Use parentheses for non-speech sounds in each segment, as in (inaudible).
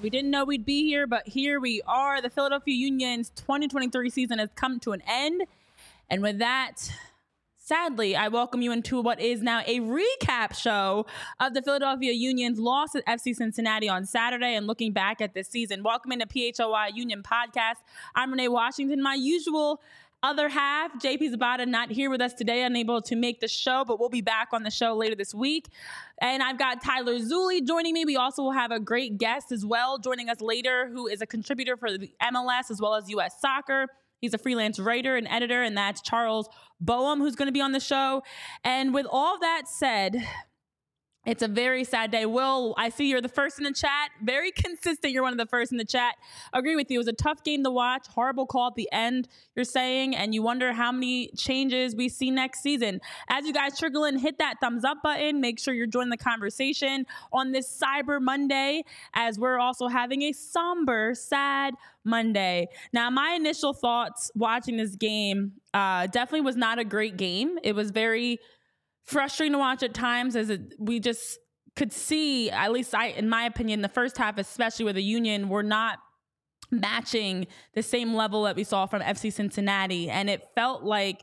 We didn't know we'd be here, but here we are. The Philadelphia Union's 2023 season has come to an end. And with that, sadly, I welcome you into what is now a recap show of the Philadelphia Union's loss at FC Cincinnati on Saturday and looking back at this season. Welcome into PHLY Union Podcast. I'm Renee Washington, my usual other half, JP Zapata, not here with us today, unable to make the show, but we'll be back on the show later this week. And I've got Tyler Zulli joining me. We also will have a great guest as well joining us later, who is a contributor for the MLS as well as US Soccer. He's a freelance writer and editor, and that's Charles Boehm, who's going to be on the show. And with all that said, it's a very sad day. Will, I see you're the first in the chat. Very consistent. You're one of the first in the chat. Agree with you. It was a tough game to watch. Horrible call at the end, you're saying, and you wonder how many changes we see next season. As you guys trickle in, hit that thumbs up button. Make sure you're joining the conversation on this Cyber Monday, as we're also having a somber, sad Monday. Now, my initial thoughts watching this game uh, definitely was not a great game. It was very frustrating to watch at times as it, we just could see, at least I, in my opinion, the first half, especially with the Union, were not matching the same level that we saw from FC Cincinnati. And it felt like,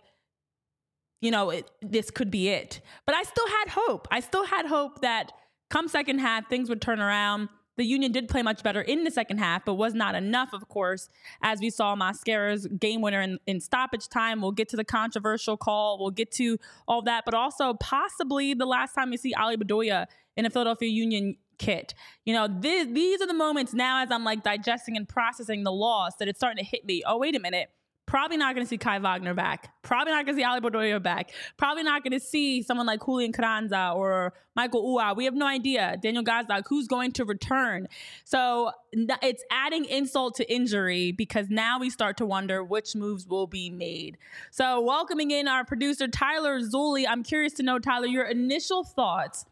you know, it, this could be it. But I still had hope. I still had hope that come second half, things would turn around. The Union did play much better in the second half, but was not enough, of course, as we saw Mosquera's game winner in, in, stoppage time. We'll get to the controversial call. We'll get to all that, but also possibly the last time we see Ale Bedoya in a Philadelphia Union kit. You know, this, these are the moments now as I'm like digesting and processing the loss that it's starting to hit me. Oh, wait a minute. Probably not going to see Kai Wagner back. Probably not going to see Ale Bedoya back. Probably not going to see someone like Julian Carranza or Mikael Uhre. We have no idea. Daniel Gazdag, who's going to return. So it's adding insult to injury because now we start to wonder which moves will be made. So welcoming in our producer, Tyler Zulli. I'm curious to know, Tyler, your initial thoughts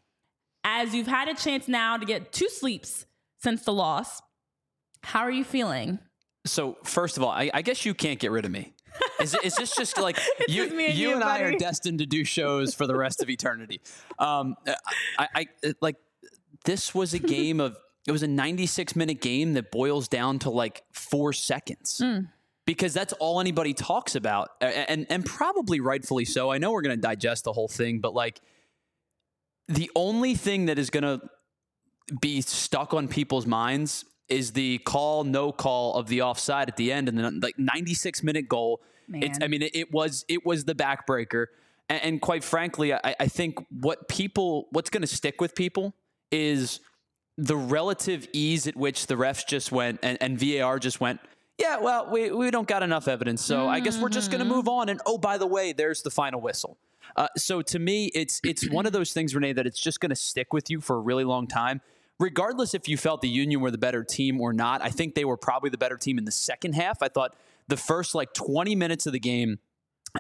as you've had a chance now to get two sleeps since the loss. How are you feeling? So first of all, I, I guess you can't get rid of me. Is, is this just like (laughs) you, just and you, you and buddy. I are destined to do shows for the rest of eternity? Um, I, I like this was a game of it was a 96 minute game that boils down to like four seconds. Mm. Because that's all anybody talks about, and and probably rightfully so. I know we're going to digest the whole thing, but like the only thing that is going to be stuck on people's minds is the call no call of the offside at the end and then like 96 minute goal. It's i mean it, it, was it was the backbreaker. And, and quite frankly I, I think what people what's going to stick with people is the relative ease at which the refs just went and, and var just went yeah well we, we don't got enough evidence so mm-hmm. i guess we're just going to move on. And oh by the way there's the final whistle. Uh, so to me it's it's one of those things renee that it's just going to stick with you for a really long time regardless if you felt the Union were the better team or not, I think they were probably the better team in the second half. I thought the first like 20 minutes of the game,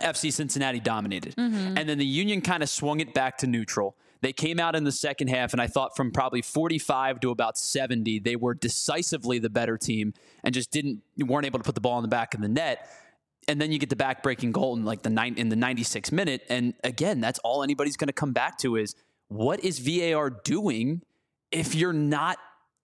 FC Cincinnati dominated. Mm-hmm. And then the Union kind of swung it back to neutral. They came out in the second half, and I thought from probably 45 to about 70, they were decisively the better team and just didn't weren't able to put the ball in the back of the net. And then you get the back-breaking goal in like the nine in the 96 minute, and again, that's all anybody's going to come back to is what is VAR doing if you're not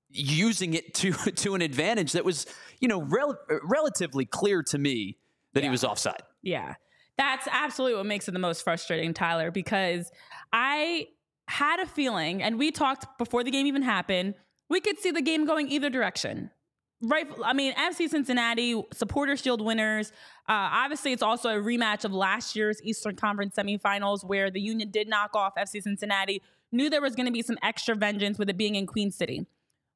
using it to (laughs) to an advantage that was you know rel- relatively clear to me that he was offside. Yeah. That's absolutely what makes it the most frustrating, Tyler, because I had a feeling, and we talked before the game even happened, we could see the game going either direction. Right. I mean, FC Cincinnati, supporter shield winners. Uh, obviously, it's also a rematch of last year's Eastern Conference semifinals where the Union did knock off FC Cincinnati. Knew there was going to be some extra vengeance with it being in Queen City.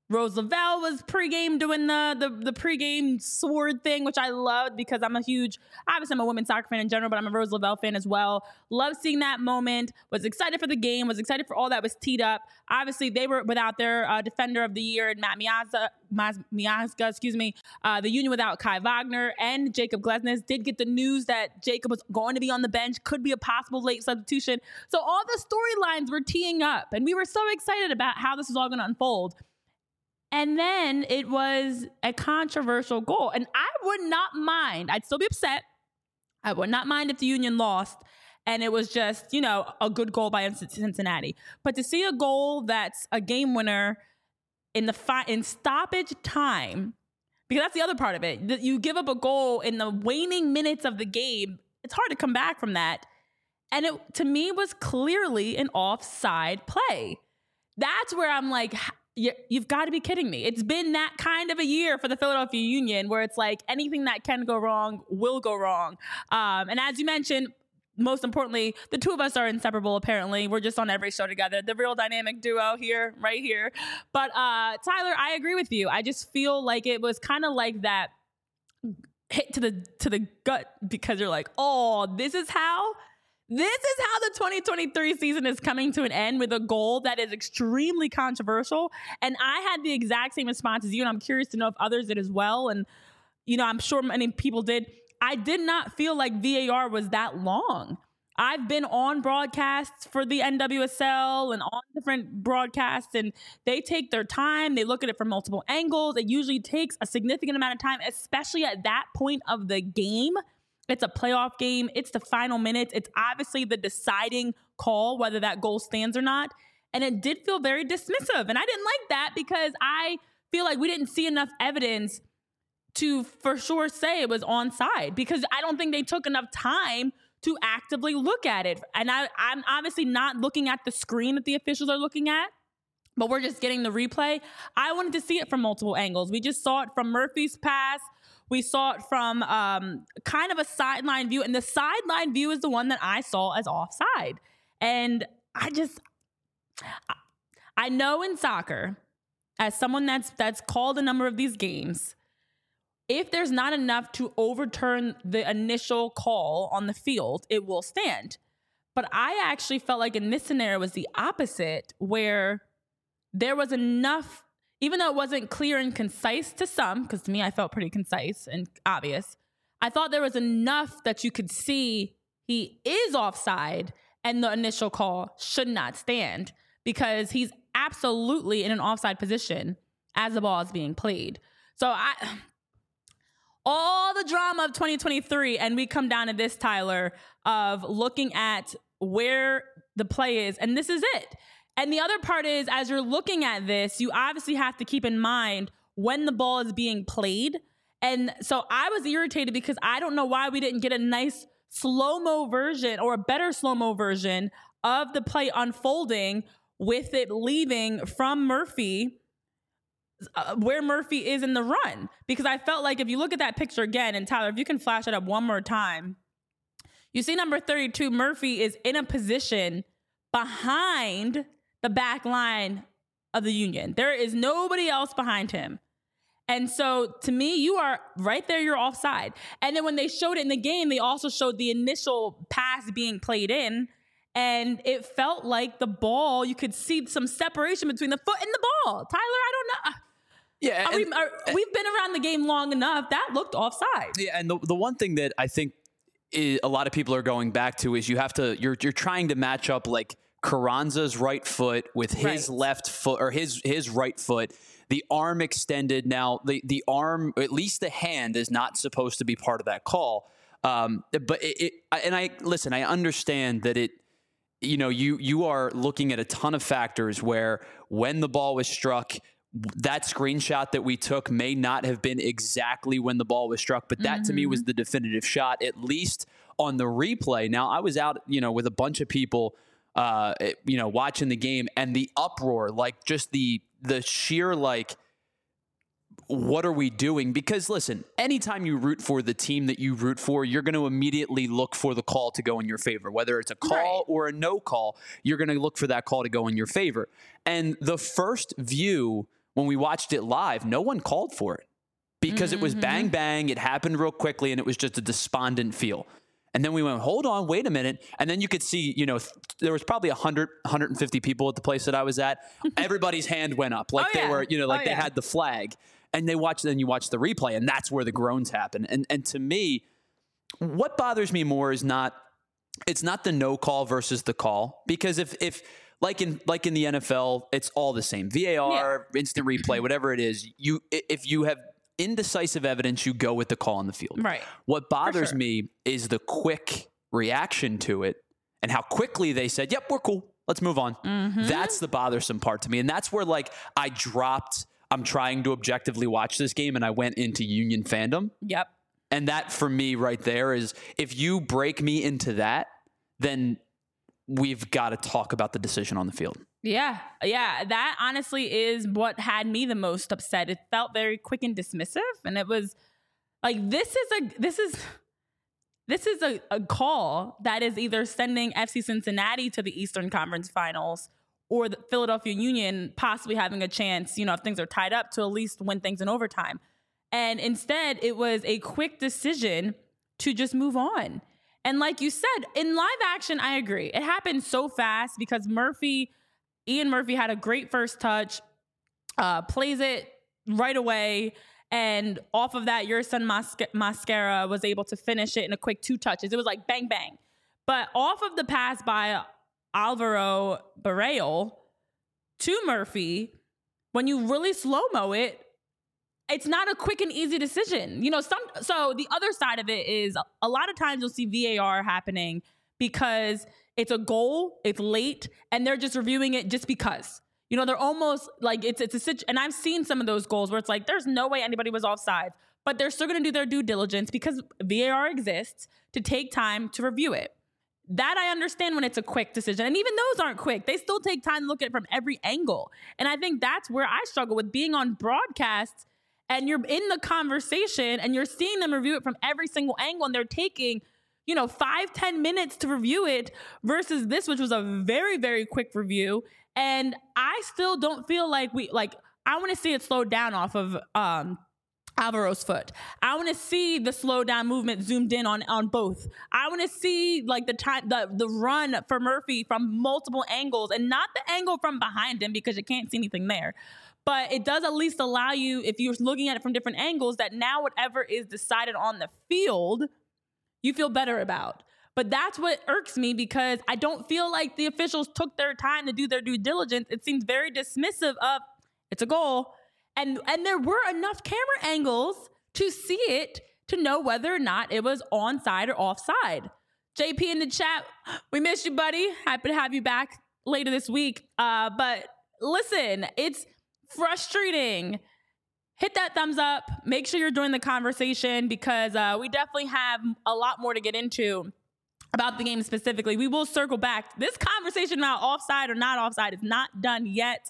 Rose Lavelle was pregame doing the, the the pregame sword thing, which I loved because I'm a huge, obviously I'm a women's soccer fan in general, but I'm a Rose Lavelle fan as well. Love seeing that moment. Was excited for the game. Was excited for all that was teed up. Obviously, they were without their uh, defender of the year and Matt Miazga, Miazga, excuse me. Uh, the Union without Kai Wagner and Jakob Glesnes did get the news that Jakob was going to be on the bench, could be a possible late substitution. So all the storylines were teeing up, and we were so excited about how this is all going to unfold. And then it was a controversial goal. And I would not mind, I'd still be upset. I would not mind if the Union lost and it was just, you know, a good goal by Cincinnati. But to see a goal that's a game winner in the fi- in stoppage time, because that's the other part of it. That you give up a goal in the waning minutes of the game, it's hard to come back from that. And it to me was clearly an offside play. That's where I'm like, you've got to be kidding me. It's been that kind of a year for the Philadelphia Union where it's like anything that can go wrong will go wrong. Um, and as you mentioned, most importantly, the two of us are inseparable, apparently. We're just on every show together. The real dynamic duo here, right here. But uh, Tyler, I agree with you. I just feel like it was kind of like that hit to the to the gut because you're like, oh, this is how this is how the 2023 season is coming to an end with a goal that is extremely controversial. And I had the exact same response as you, and I'm curious to know if others did as well. And, you know, I'm sure many people did. I did not feel like VAR was that long. I've been on broadcasts for the NWSL and on different broadcasts, and they take their time. They look at it from multiple angles. It usually takes a significant amount of time, especially at that point of the game. It's a playoff game. It's the final minutes. It's obviously the deciding call whether that goal stands or not. And it did feel very dismissive. And I didn't like that because I feel like we didn't see enough evidence to for sure say it was onside because I don't think they took enough time to actively look at it. And I, I'm obviously not looking at the screen that the officials are looking at, but we're just getting the replay. I wanted to see it from multiple angles. We just saw it from Murphy's pass. We saw it from um, kind of a sideline view, and the sideline view is the one that I saw as offside. And I just, I know in soccer, as someone that's that's called a number of these games, if there's not enough to overturn the initial call on the field, it will stand. But I actually felt like in this scenario was the opposite, where there was enough, even though it wasn't clear and concise to some, because to me I felt pretty concise and obvious. I thought there was enough that you could see he is offside and the initial call should not stand because he's absolutely in an offside position as the ball is being played. So I all the drama of 2023 and we come down to this Tyler of looking at where the play is and this is it. And the other part is as you're looking at this, you obviously have to keep in mind when the ball is being played. And so I was irritated because I don't know why we didn't get a nice slow-mo version or a better slow-mo version of the play unfolding with it leaving from Murphy uh, where Murphy is in the run because I felt like if you look at that picture again, and Tyler, if you can flash it up one more time, you see number 32, Murphy is in a position behind the back line of the Union. There is nobody else behind him. And so to me, you are right there, you're offside. And then when they showed it in the game, they also showed the initial pass being played in. And it felt like the ball, you could see some separation between the foot and the ball. Tyler, I don't know. Ah. Yeah, Are we, are, we've been around the game long enough. That looked offside. Yeah, and the the one thing that I think a lot of people are going back to is you have to you're you're trying to match up like Carranza's right foot with his Right. left foot or his his right foot. The arm extended. Now the the arm, at least the hand, is not supposed to be part of that call. Um, but it, it and I listen. I understand that it you know you you are looking at a ton of factors where when the ball was struck that screenshot that we took may not have been exactly when the ball was struck but that to me was the definitive shot at least on the replay now i was out you know with a bunch of people uh eh, you know watching the game and the uproar like just the the sheer like what are we doing? Because listen, anytime you root for the team that you root for, you're going to immediately look for the call to go in your favor. Whether it's a call Right. or a no call, you're going to look for that call to go in your favor. And the first view, when we watched it live, no one called for it because it was mm-hmm, bang, mm-hmm. bang. It happened real quickly and it was just a despondent feel. And then we went, hold on, wait a minute. And then you could see, you know, th- there was probably 100, 150 people at the place that I was at. (laughs) Everybody's hand went up. Like Oh, they yeah. were, you know, like Oh, they yeah. had the flag. And they watch, then you watch the replay, and that's where the groans happen. And and to me, what bothers me more is not it's not the no call versus the call because if if like in like in the NFL it's all the same VAR instant replay whatever it is you if you have indecisive evidence you go with the call on the field Right. what bothers sure. me is the quick reaction to it and how quickly they said yep we're cool let's move on Mm-hmm. that's the bothersome part to me and that's where like I dropped I'm trying to objectively watch this game and I went into union fandom Yep. and that for me right there is if you break me into that, then we've got to talk about the decision on the field. Yeah, yeah, that honestly is what had me the most upset. It felt very quick and dismissive, and it was like this is a this is this is a, a call that is either sending FC Cincinnati to the Eastern Conference Finals or the Philadelphia Union possibly having a chance, you know, if things are tied up to at least win things in overtime. And instead, it was a quick decision to just move on. And like you said, in live action, I agree. It happened so fast because Murphy, Ian Murphy had a great first touch, uh, plays it right away. And off of that, Yerson Masca- Mosquera was able to finish it in a quick two touches. It was like bang, bang. But off of the pass by Alvaro Barreal to Murphy, when you really slow mo it, it's not a quick and easy decision. You know, some so the other side of it is a lot of times you'll see VAR happening because it's a goal, it's late, and they're just reviewing it just because. You know, they're almost like it's it's a situ- and I've seen some of those goals where it's like there's no way anybody was offside, but they're still going to do their due diligence because VAR exists to take time to review it. That I understand when it's a quick decision. And even those aren't quick. They still take time to look at it from every angle. And I think that's where I struggle with being on broadcasts and you're in the conversation and you're seeing them review it from every single angle and they're taking you know five ten minutes to review it versus this which was a very very quick review and i still don't feel like we like i want to see it slowed down off of um Alvaro's foot. I want to see the slow down movement zoomed in on on both. I want to see like the time the the run for Murphy from multiple angles and not the angle from behind him because you can't see anything there. But it does at least allow you if you're looking at it from different angles that now whatever is decided on the field, you feel better about. But that's what irks me because I don't feel like the officials took their time to do their due diligence. It seems very dismissive of it's a goal. And and there were enough camera angles to see it to know whether or not it was onside or offside. JP in the chat, we miss you, buddy. Happy to have you back later this week. Uh, but listen, it's frustrating. Hit that thumbs up. Make sure you're joining the conversation because uh, we definitely have a lot more to get into about the game specifically. We will circle back. This conversation about offside or not offside is not done yet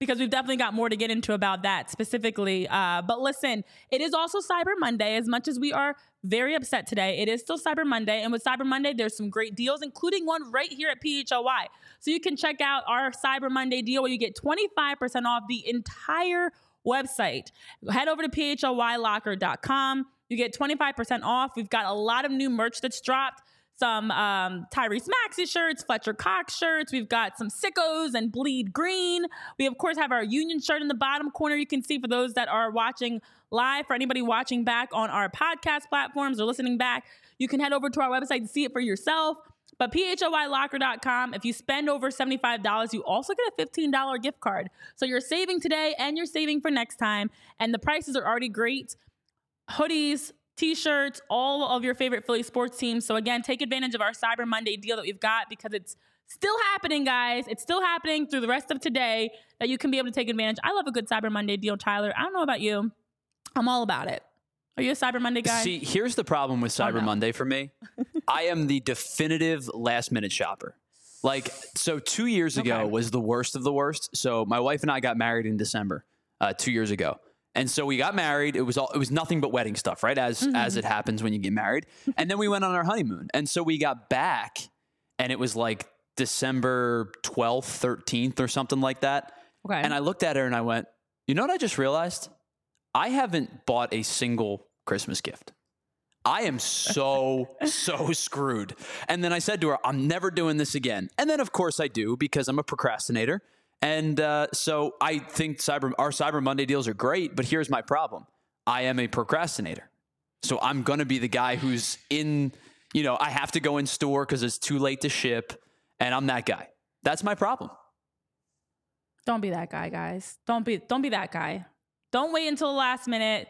because we've definitely got more to get into about that specifically. Uh, but listen, it is also Cyber Monday. As much as we are very upset today, it is still Cyber Monday. And with Cyber Monday, there's some great deals, including one right here at PHLY. So you can check out our Cyber Monday deal where you get 25% off the entire website. Head over to phlYlocker.com. You get 25% off. We've got a lot of new merch that's dropped. some um, Tyrese Maxey shirts, Fletcher Cox shirts. We've got some Sickos and Bleed Green. We, of course, have our Union shirt in the bottom corner. You can see for those that are watching live, for anybody watching back on our podcast platforms or listening back, you can head over to our website to see it for yourself. But phlylocker.com, if you spend over $75, you also get a $15 gift card. So you're saving today and you're saving for next time. And the prices are already great. Hoodies, t-shirts, all of your favorite Philly sports teams. So again, take advantage of our Cyber Monday deal that we've got because it's still happening, guys. It's still happening through the rest of today that you can be able to take advantage. I love a good Cyber Monday deal, Tyler. I don't know about you. I'm all about it. Are you a Cyber Monday guy? See, here's the problem with Cyber no. Monday for me. (laughs) I am the definitive last minute shopper. Like, so two years ago Okay. was the worst of the worst. So my wife and I got married in December, uh, two years ago. And so we got married. It was all it was nothing but wedding stuff, right? As as it happens when you get married. (laughs) And then we went on our honeymoon. And so we got back and it was like December 12th, 13th or something like that. okay. And I looked at her and I went, You know what I just realized? I haven't bought a single Christmas gift. I am so, (laughs) so screwed. And then I said to her, I'm never doing this again. And then, of course, I do because I'm a procrastinator. And uh, so I think cyber, our Cyber Monday deals are great, but here's my problem I am a procrastinator. So I'm going to be the guy who's in, you know, I have to go in store because it's too late to ship. And I'm that guy. That's my problem. Don't be that guy, guys. Don't be don't be that guy. Don't wait until the last minute.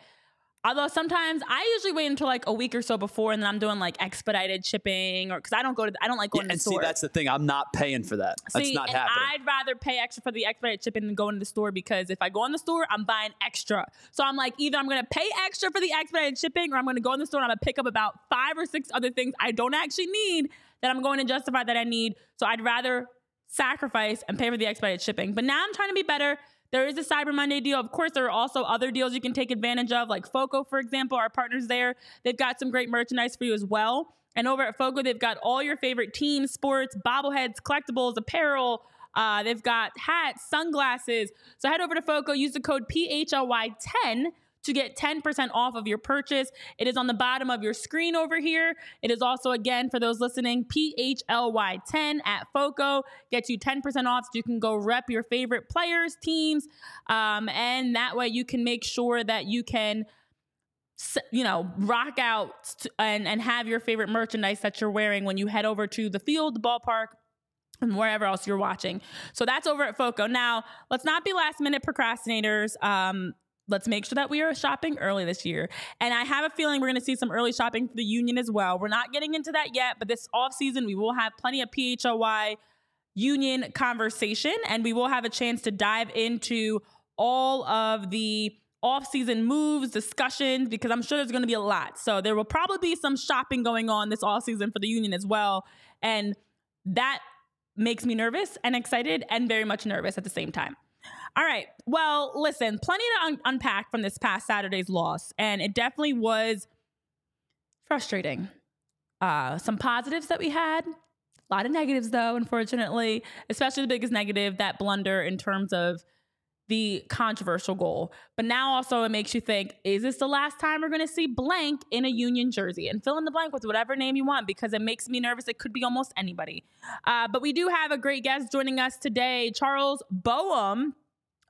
Although sometimes I usually wait until like a week or so before, and then I'm doing like expedited shipping, or because I don't go to I don't like going Yeah, to the store. and see, that's the thing. I'm not paying for that. That's See, not and happening. I'd rather pay extra for the expedited shipping than going to the store because if I go in the store, I'm buying extra. So I'm like, either I'm gonna pay extra for the expedited shipping, or I'm gonna go in the store and I'm gonna pick up about five or six other things I don't actually need that I'm going to justify that I need. So I'd rather sacrifice and pay for the expedited shipping. But now I'm trying to be better. There is a Cyber Monday deal. Of course, there are also other deals you can take advantage of, like FOCO, for example, our partners there. They've got some great merchandise for you as well. And over at FOCO, they've got all your favorite teams, sports, bobbleheads, collectibles, apparel. Uh, they've got hats, sunglasses. So head over to FOCO, use the code PHLY10 to get 10% off of your purchase. It is on the bottom of your screen over here. It is also, again, for those listening, PHLY10 at FOCO gets you 10% off so you can go rep your favorite players, teams, um, and that way you can make sure that you can you know, rock out and, and have your favorite merchandise that you're wearing when you head over to the field, the ballpark, and wherever else you're watching. So that's over at FOCO. Now, let's not be last minute procrastinators. Um, let's make sure that we are shopping early this year. And I have a feeling we're going to see some early shopping for the union as well. We're not getting into that yet, but this off season, we will have plenty of PHLY union conversation and we will have a chance to dive into all of the off-season moves, discussions, because I'm sure there's going to be a lot. So there will probably be some shopping going on this off-season for the union as well. And that makes me nervous and excited and very much nervous at the same time. All right. Well, listen, plenty to un- unpack from this past Saturday's loss. And it definitely was frustrating. Uh, some positives that we had, a lot of negatives, though, unfortunately, especially the biggest negative, that blunder in terms of the controversial goal. But now also it makes you think, is this the last time we're going to see blank in a Union jersey? And fill in the blank with whatever name you want because it makes me nervous. It could be almost anybody. Uh, but we do have a great guest joining us today, Charles Boehm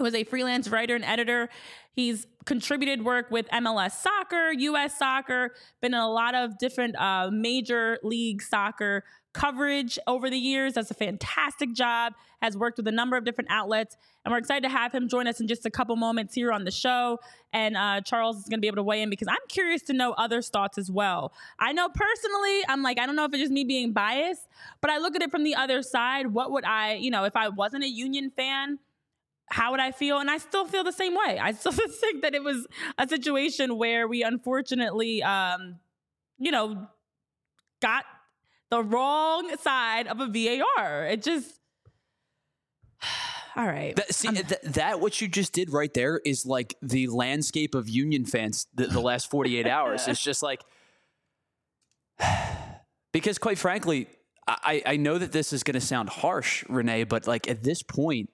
is a freelance writer and editor. He's contributed work with MLS soccer, US soccer, been in a lot of different uh, major league soccer coverage over the years. Does a fantastic job, has worked with a number of different outlets. And we're excited to have him join us in just a couple moments here on the show. And uh, Charles is going to be able to weigh in because I'm curious to know others' thoughts as well. I know personally, I'm like, I don't know if it's just me being biased, but I look at it from the other side. What would I, you know, if I wasn't a Union fan, how would I feel? And I still feel the same way. I still (laughs) think that it was a situation where we unfortunately, um, you know, got the wrong side of a VAR. It just, (sighs) all right. That, see, th- that what you just did right there is like the landscape of Union fans the, the last 48 (laughs) hours. It's just like, (sighs) because quite frankly, I, I know that this is going to sound harsh, Renee, but like at this point,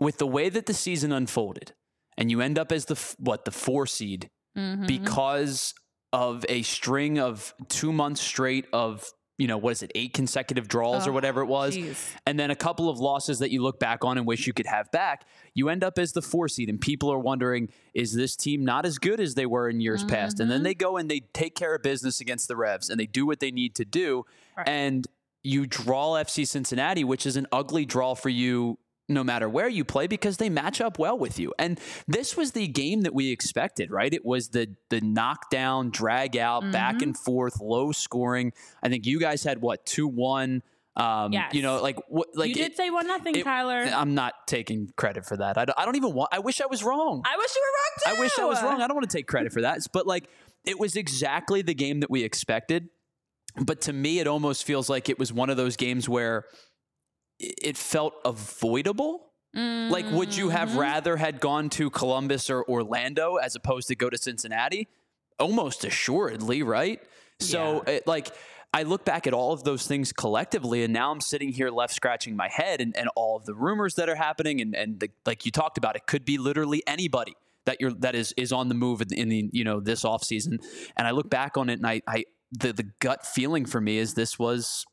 with the way that the season unfolded, and you end up as the what the four seed Mhm. because of a string of two months straight of you know, what is it, eight consecutive draws or Oh, whatever it was, jeez. and then a couple of losses that you look back on and wish you could have back, you end up as the four seed, and people are wondering, is this team not as good as they were in years past? And then they go and they take care of business against the Revs, and they do what they need to do, Right. and you draw FC Cincinnati, which is an ugly draw for you no matter where you play because they match up well with you. And this was the game that we expected, right? It was the the knockdown, drag out, back Mm-hmm. and forth, low scoring. I think you guys had what, 2-1 um, Yes. you know, like what like you did it- say one nothing, it- Tyler. I'm not taking credit for that. I don't, I don't even want I wish I was wrong. I wish you were wrong too. I wish I was wrong. I don't want to take credit for that. But like it was exactly the game that we expected. But to me, it almost feels like it was one of those games where it felt avoidable. Like, would you have Mm-hmm. rather had gone to Columbus or Orlando as opposed to go to Cincinnati? Almost assuredly, right? So, it, like, I look back at all of those things collectively, and now I'm sitting here left scratching my head, and, and all of the rumors that are happening, and and the, like you talked about, it could be literally anybody that you're that is is on the move in, in the you know this offseason. and I look back on it, and I I the the gut feeling for me is this was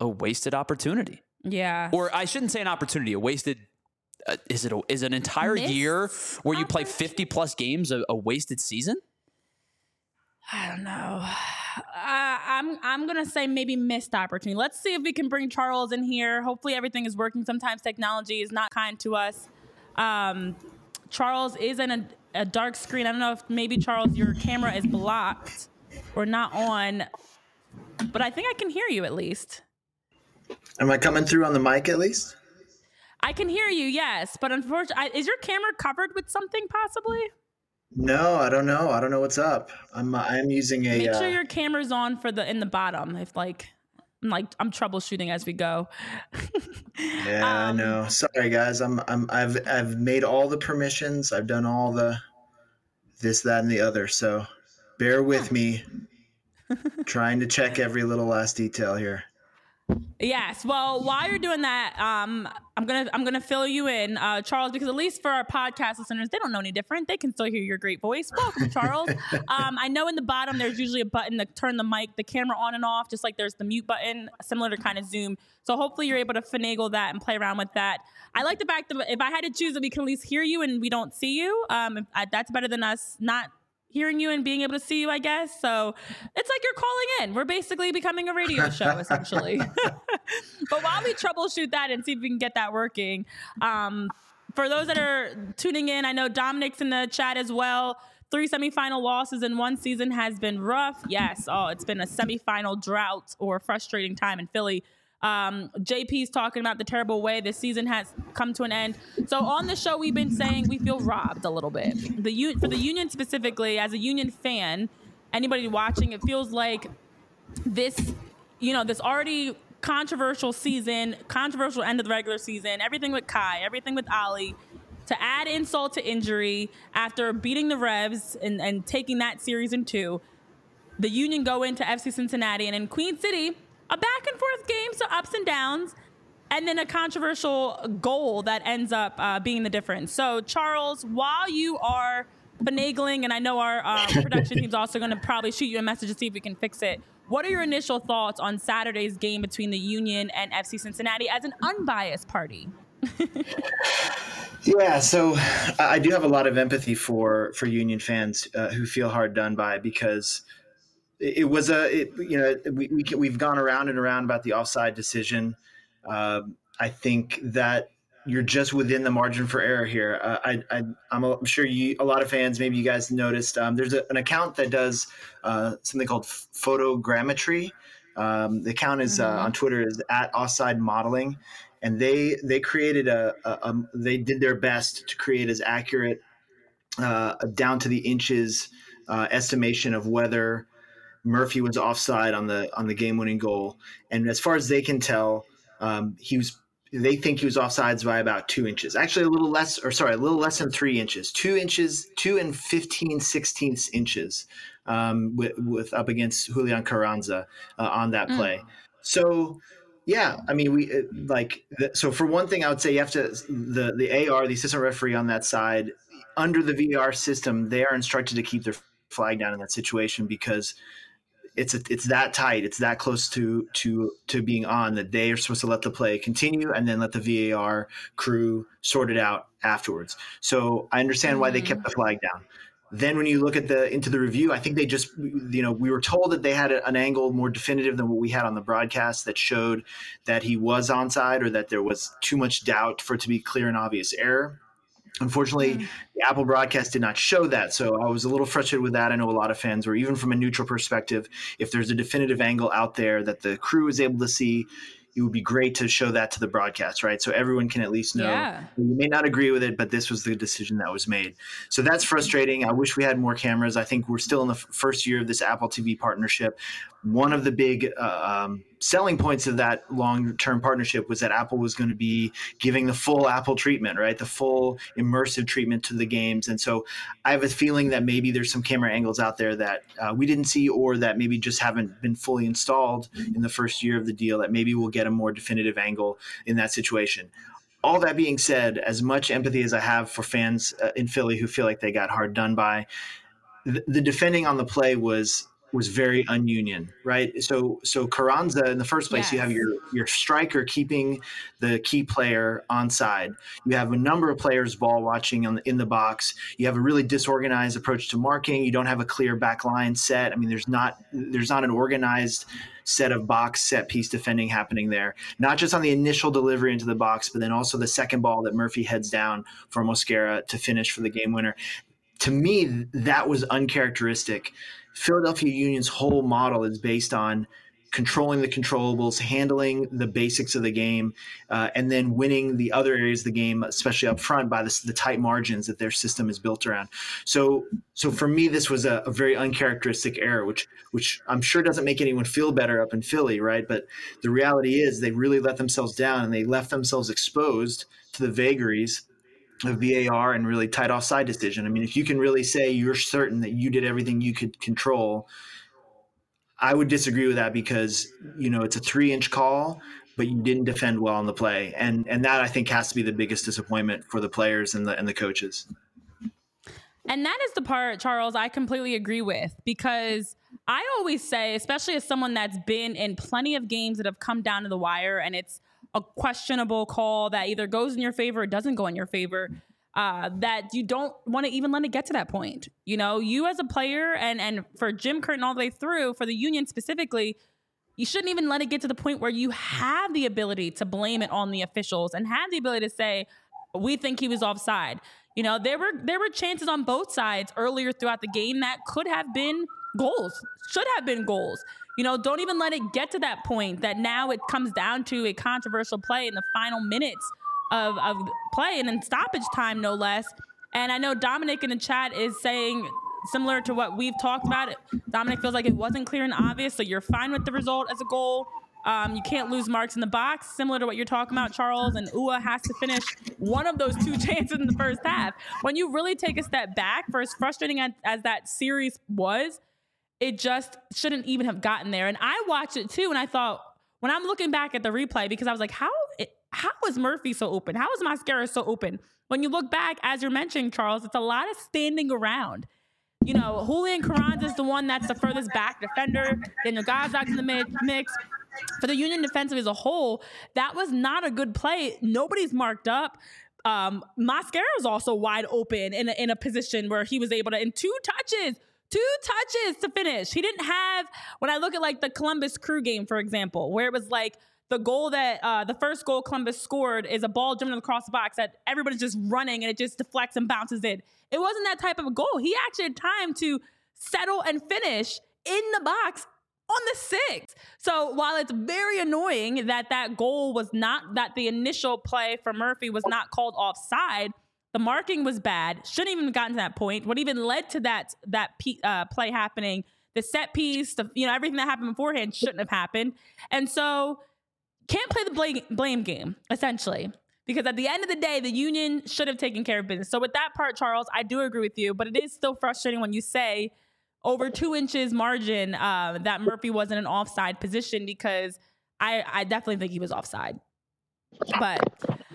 a wasted opportunity, Yeah. or I shouldn't say an opportunity, a wasted. Uh, is it a, is an entire Missed year where you play 50 plus games a, a wasted season? I don't know. Uh, I'm I'm gonna say maybe missed opportunity. Let's see if we can bring Charles in here. Hopefully everything is working. Sometimes technology is not kind to us. Um, Charles is in a, a dark screen. I don't know if maybe Charles your camera is blocked or not on, but I think I can hear you at least. Am I coming through on the mic at least? I can hear you, yes, but unfortunately, is your camera covered with something possibly? No, I don't know. I don't know what's up. I'm I'm using a. Make uh, sure your camera's on for the in the bottom. If like, I'm like I'm troubleshooting as we go. yeah, I um, know. Sorry, guys. I'm I'm I've I've made all the permissions. I've done all the this, that, and the other. So bear with me. trying to check every little last detail here. Yes. Well, while you're doing that, um, I'm gonna I'm gonna fill you in, uh, Charles, because at least for our podcast listeners, they don't know any different. They can still hear your great voice. Welcome, Charles. (laughs) um, I know in the bottom there's usually a button to turn the mic, the camera on and off, just like there's the mute button, similar to kind of Zoom. So hopefully you're able to finagle that and play around with that. I like the fact that if I had to choose, that we can at least hear you and we don't see you. Um, uh, that's better than us not hearing you and being able to see you, I guess. So it's like you're calling in. We're basically becoming a radio show, (laughs) essentially. (laughs) but while we troubleshoot that and see if we can get that working, um, for those that are tuning in, I know Dominic's in the chat as well. Three semifinal losses in one season has been rough. Yes. Oh, it's been a semifinal drought or frustrating time in Philly. Um, JP's talking about the terrible way this season has come to an end. So on the show, we've been saying we feel robbed a little bit. The U- for the Union specifically, as a Union fan, anybody watching, it feels like this, you know, this already controversial season, controversial end of the regular season, everything with Kai, everything with Ale, to add insult to injury after beating the Revs and, and taking that series in two, the Union go into FC Cincinnati and in Queen City, a back and forth game, so ups and downs, and then a controversial goal that ends up uh, being the difference. So, Charles, while you are finagling, and I know our um, (laughs) production team's also going to probably shoot you a message to see if we can fix it. What are your initial thoughts on Saturday's game between the Union and FC Cincinnati as an unbiased party? (laughs) Yeah, so I I do have a lot of empathy for for Union fans uh, who feel hard done by because it, was a it, you know we, we can- we've gone around and around about the offside decision. Um I think that you're just within the margin for error here. Uh, I, I I'm, a, I'm sure you a lot of fans maybe you guys noticed um, there's a, an account that does uh, something called photogrammetry. Um, the account is uh, on Twitter is at offside modeling and they they created a, a, a they did their best to create as accurate uh, down to the inches uh, estimation of whether Murphy was offside on the on the game winning goal, and as far as they can tell, um, he was. They think he was offsides by about two inches. Actually, a little less, or sorry, a little less than three inches. Two inches, two and 15 sixteenths inches um, with, with up against Julian Carranza uh, on that play. So yeah, I mean, we like so. For one thing, I would say you have to the the AR, the assistant referee on that side, under the VAR system, they are instructed to keep their flag down in that situation because it's a, it's that tight, it's that close to to to being on that they are supposed to let the play continue and then let the VAR crew sort it out afterwards. So I understand why they kept mm. the flag down. Then when you look at the into the review, I think they just you know we were told that they had an angle more definitive than what we had on the broadcast that showed that he was onside or that there was too much doubt for it to be clear and obvious error. Unfortunately, mm. the Apple broadcast did not show that. So I was a little frustrated with that. I know a lot of fans were, even from a neutral perspective, if there's a definitive angle out there that the crew is able to see, it would be great to show that to the broadcast, right? So everyone can at least know. Yeah. You may not agree with it, but this was the decision that was made. So that's frustrating. I wish we had more cameras. I think we're still in the f- first year of this Apple TV partnership. One of the big uh, um, selling points of that long term partnership was that Apple was going to be giving the full Apple treatment, right? The full immersive treatment to the games. And so I have a feeling that maybe there's some camera angles out there that uh, we didn't see or that maybe just haven't been fully installed in the first year of the deal that maybe we'll get a more definitive angle in that situation all that being said, as much empathy as I have for fans uh, in Philly who feel like they got hard done by, the defending on the play was was very ununion, right? So so Carranza in the first place, yes. you have your your striker keeping the key player on side. You have a number of players ball watching on the, in the box. You have a really disorganized approach to marking. You don't have a clear back line set. I mean, there's not there's not an organized set of box set piece defending happening there. Not just on the initial delivery into the box, but then also the second ball that Murphy heads down for Mosquera to finish for the game winner. To me, that was uncharacteristic Philadelphia Union's whole model is based on controlling the controllables, handling the basics of the game, uh, and then winning the other areas of the game, especially up front by the, the, tight margins that their system is built around. So, so for me, this was a, a, very uncharacteristic error, which which I'm sure doesn't make anyone feel better up in Philly, right? But the reality is they really let themselves down and they left themselves exposed to the vagaries of VAR and really tight offside decision. I mean, if you can really say you're certain that you did everything you could control, I would disagree with that because you know it's a three inch call, but you didn't defend well on the play, and and that I think has to be the biggest disappointment for the players and the and the coaches. And that is the part, Charles, I completely agree with because I always say, especially as someone that's been in plenty of games that have come down to the wire, and it's a questionable call that either goes in your favor or doesn't go in your favor uh, that you don't want to even let it get to that point. You know, you as a player and and for Jim Curtin all the way through for the union specifically, you shouldn't even let it get to the point where you have the ability to blame it on the officials and have the ability to say we think he was offside. You know, there were there were chances on both sides earlier throughout the game that could have been goals, should have been goals. You know, don't even let it get to that point that now it comes down to a controversial play in the final minutes of, of play and in stoppage time, no less. And I know Dominic in the chat is saying similar to what we've talked about. Dominic feels like it wasn't clear and obvious, so you're fine with the result as a goal. Um, you can't lose marks in the box, similar to what you're talking about, Charles. And Uhre has to finish one of those two (laughs) chances in the first half. When you really take a step back, for as frustrating as, as that series was, it just shouldn't even have gotten there. And I watched it too, and I thought when I'm looking back at the replay because I was like, how how is Murphy so open? How is Mosquera so open? When you look back, as you're mentioning, Charles, it's a lot of standing around. You know, Julian Carranza is the one that's the furthest back defender. Daniel Gazdag's in the mix. For the Union defensive as a whole, that was not a good play. Nobody's marked up. Um, Mosquera is also wide open in a, in a position where he was able to, in two touches, two touches to finish. He didn't have, when I look at like the Columbus crew game, for example, where it was like the goal that uh, the first goal Columbus scored is a ball jumping across the box that everybody's just running and it just deflects and bounces in. It wasn't that type of a goal. He actually had time to settle and finish in the box on the six. So while it's very annoying that that goal was not that the initial play for Murphy was not called offside, the marking was bad. Shouldn't even have gotten to that point. What even led to that that uh, play happening, the set piece, the, you know everything that happened beforehand shouldn't have happened. And so can't play the blame, blame game essentially because at the end of the day, the union should have taken care of business. So with that part, Charles, I do agree with you, but it is still frustrating when you say over two inches margin uh, that Murphy was in an offside position because I, I definitely think he was offside. But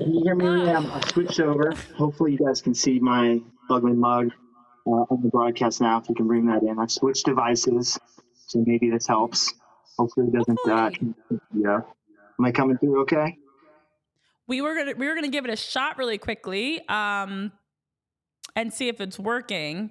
can you hear me? Uh, I switched over. Hopefully, you guys can see my ugly mug uh, on the broadcast now. If you can bring that in, I've switched devices. so maybe this helps. Hopefully, it doesn't. Uh, yeah, am I coming through okay? We were gonna we were gonna give it a shot really quickly, um, and see if it's working.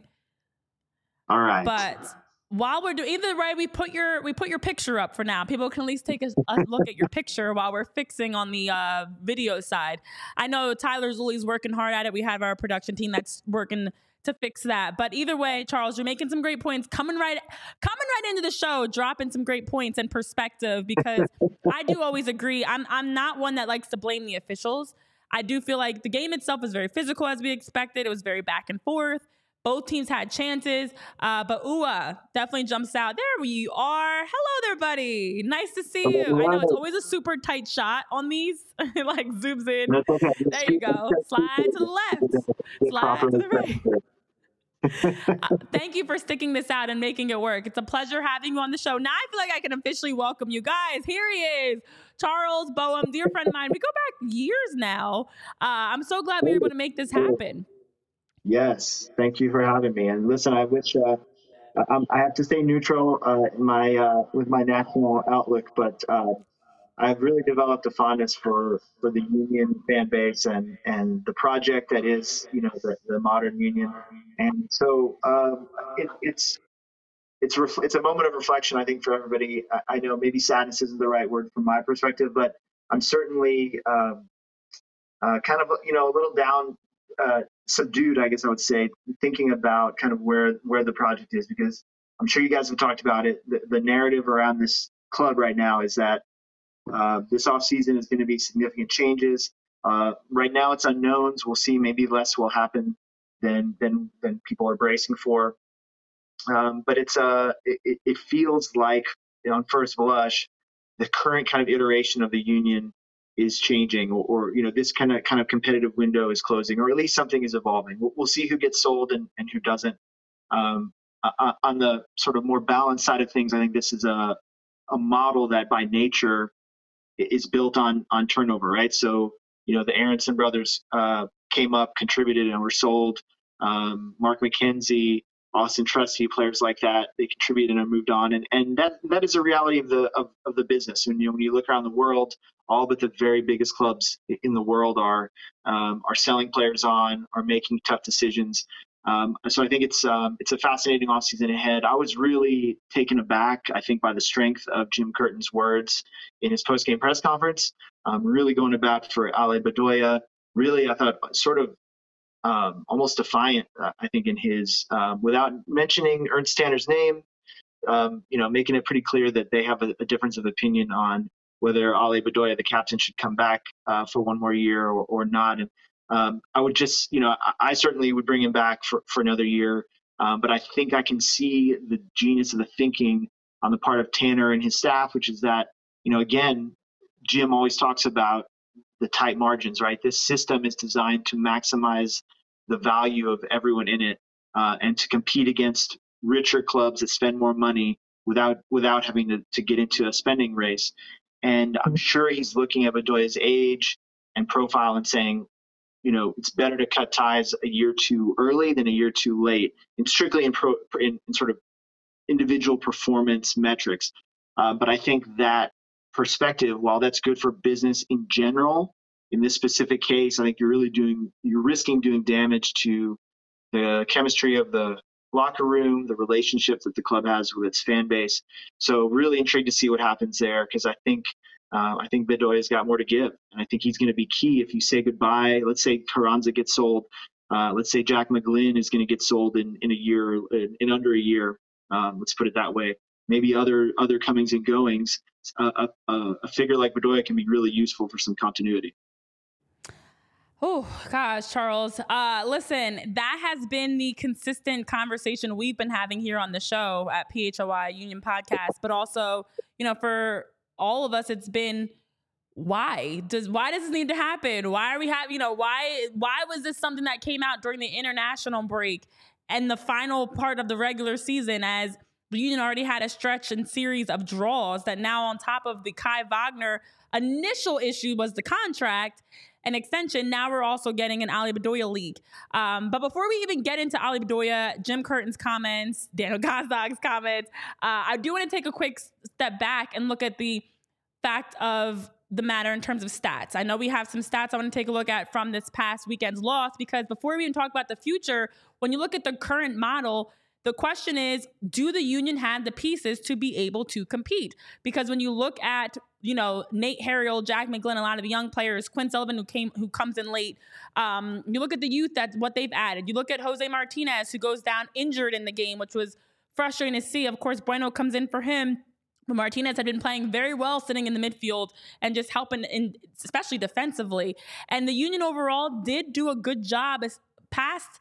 All right, but while we're doing either way, we put your we put your picture up for now. People can at least take a, a look at your picture while we're fixing on the uh, video side. I know Tyler Zulli's working hard at it. We have our production team that's working to fix that. But either way, Charles, you're making some great points. Coming right coming right into the show, dropping some great points and perspective because I do always agree. I'm I'm not one that likes to blame the officials. I do feel like the game itself was very physical as we expected. It was very back and forth. Both teams had chances, uh, but Uhre definitely jumps out. There we are. Hello there, buddy. Nice to see you. I know it's always a super tight shot on these. (laughs) it like zooms in. There you go. Slide to the left. Slide to the right. (laughs) uh, thank you for sticking this out and making it work. It's a pleasure having you on the show. Now I feel like I can officially welcome you guys. Here he is, Charles Boehm, dear friend of mine. We go back years now. Uh, I'm so glad we were able to make this happen. Yes, thank you for having me. And listen, I wish uh, I have to stay neutral uh, in my uh, with my national outlook, but uh, I've really developed a fondness for for the union fan base and and the project that is you know the, the modern union. And so um, it, it's it's ref- it's a moment of reflection, I think, for everybody. I, I, know maybe sadness isn't the right word from my perspective, but I'm certainly um, uh, kind of you know a little down uh, subdued, I guess I would say, thinking about kind of where where the project is because I'm sure you guys have talked about it. The, the narrative around this club right now is that uh, this off season is going to be significant changes. Uh, right now, it's unknowns. We'll see. Maybe less will happen than than than people are bracing for. Um, but it's uh, it, it feels like you know, on first blush, the current kind of iteration of the union is changing or, or, you know this kind of kind of competitive window is closing or at least something is evolving. We'll, we'll see who gets sold and, and who doesn't. Um, uh, on the sort of more balanced side of things i think this is a, a model that by nature is built on on turnover right? So you know the Aaronson brothers uh, came up contributed and were sold. Um, mark mckenzie Austin Trusty, players like that, they contributed and moved on, and and that that is a reality of the of, of the business. When you when you look around the world, all but the very biggest clubs in the world are um, are selling players on, are making tough decisions. Um, so I think it's um, it's a fascinating offseason ahead. I was really taken aback, I think, by the strength of Jim Curtin's words in his post-game press conference. Um, really going about for Ale Bedoya. Really, I thought sort of um, almost defiant, uh, I think, in his, um, without mentioning Ernst Tanner's name, um, you know, making it pretty clear that they have a, a, difference of opinion on whether Ale Bedoya, the captain, should come back uh, for one more year or, or not. And um, I would just, you know, I, I, certainly would bring him back for, for another year. Um, but I think I can see the genius of the thinking on the part of Tanner and his staff, which is that, you know, again, Jim always talks about the tight margins, right? This system is designed to maximize the value of everyone in it uh, and to compete against richer clubs that spend more money without without having to, to get into a spending race. And I'm sure he's looking at Bedoya's age and profile and saying, you know, it's better to cut ties a year too early than a year too late, and strictly in, pro, in, in sort of individual performance metrics. Uh, but I think that perspective, while that's good for business in general, in this specific case, I think you're really doing, you're risking doing damage to the chemistry of the locker room, the relationship that the club has with its fan base. So really intrigued to see what happens there because I think uh, I think Bedoya's got more to give, and I think he's going to be key if you say goodbye. Let's say Carranza gets sold. Uh, let's say Jack McGlynn is going to get sold in, in a year, in, in under a year. Um, let's put it that way. Maybe other other comings and goings. Uh, a, a, figure like Bedoya can be really useful for some continuity. Oh gosh, Charles. Uh, listen, that has been the consistent conversation we've been having here on the show at PHLY Union Podcast, but also, you know, for all of us, it's been why does why does this need to happen? Why are we having, you know, why why was this something that came out during the international break and the final part of the regular season as Union already had a stretch and series of draws that now on top of the Kai Wagner initial issue was the contract an extension. Now we're also getting an Ale Bedoya league. Um, but before we even get into Ale Bedoya, Jim Curtin's comments, Daniel (laughs) Gazdag's comments, uh, I do want to take a quick step back and look at the fact of the matter in terms of stats. I know we have some stats I want to take a look at from this past weekend's loss because before we even talk about the future, when you look at the current model, the question is, do the union have the pieces to be able to compete? Because when you look at, you know, Nate Harriel, Jack McGlynn, a lot of the young players, Quinn Sullivan, who came, who comes in late. Um, you look at the youth, that's what they've added. You look at Jose Martinez, who goes down injured in the game, which was frustrating to see. Of course, Bueno comes in for him. But Martinez had been playing very well sitting in the midfield and just helping in especially defensively. And the Union overall did do a good job as past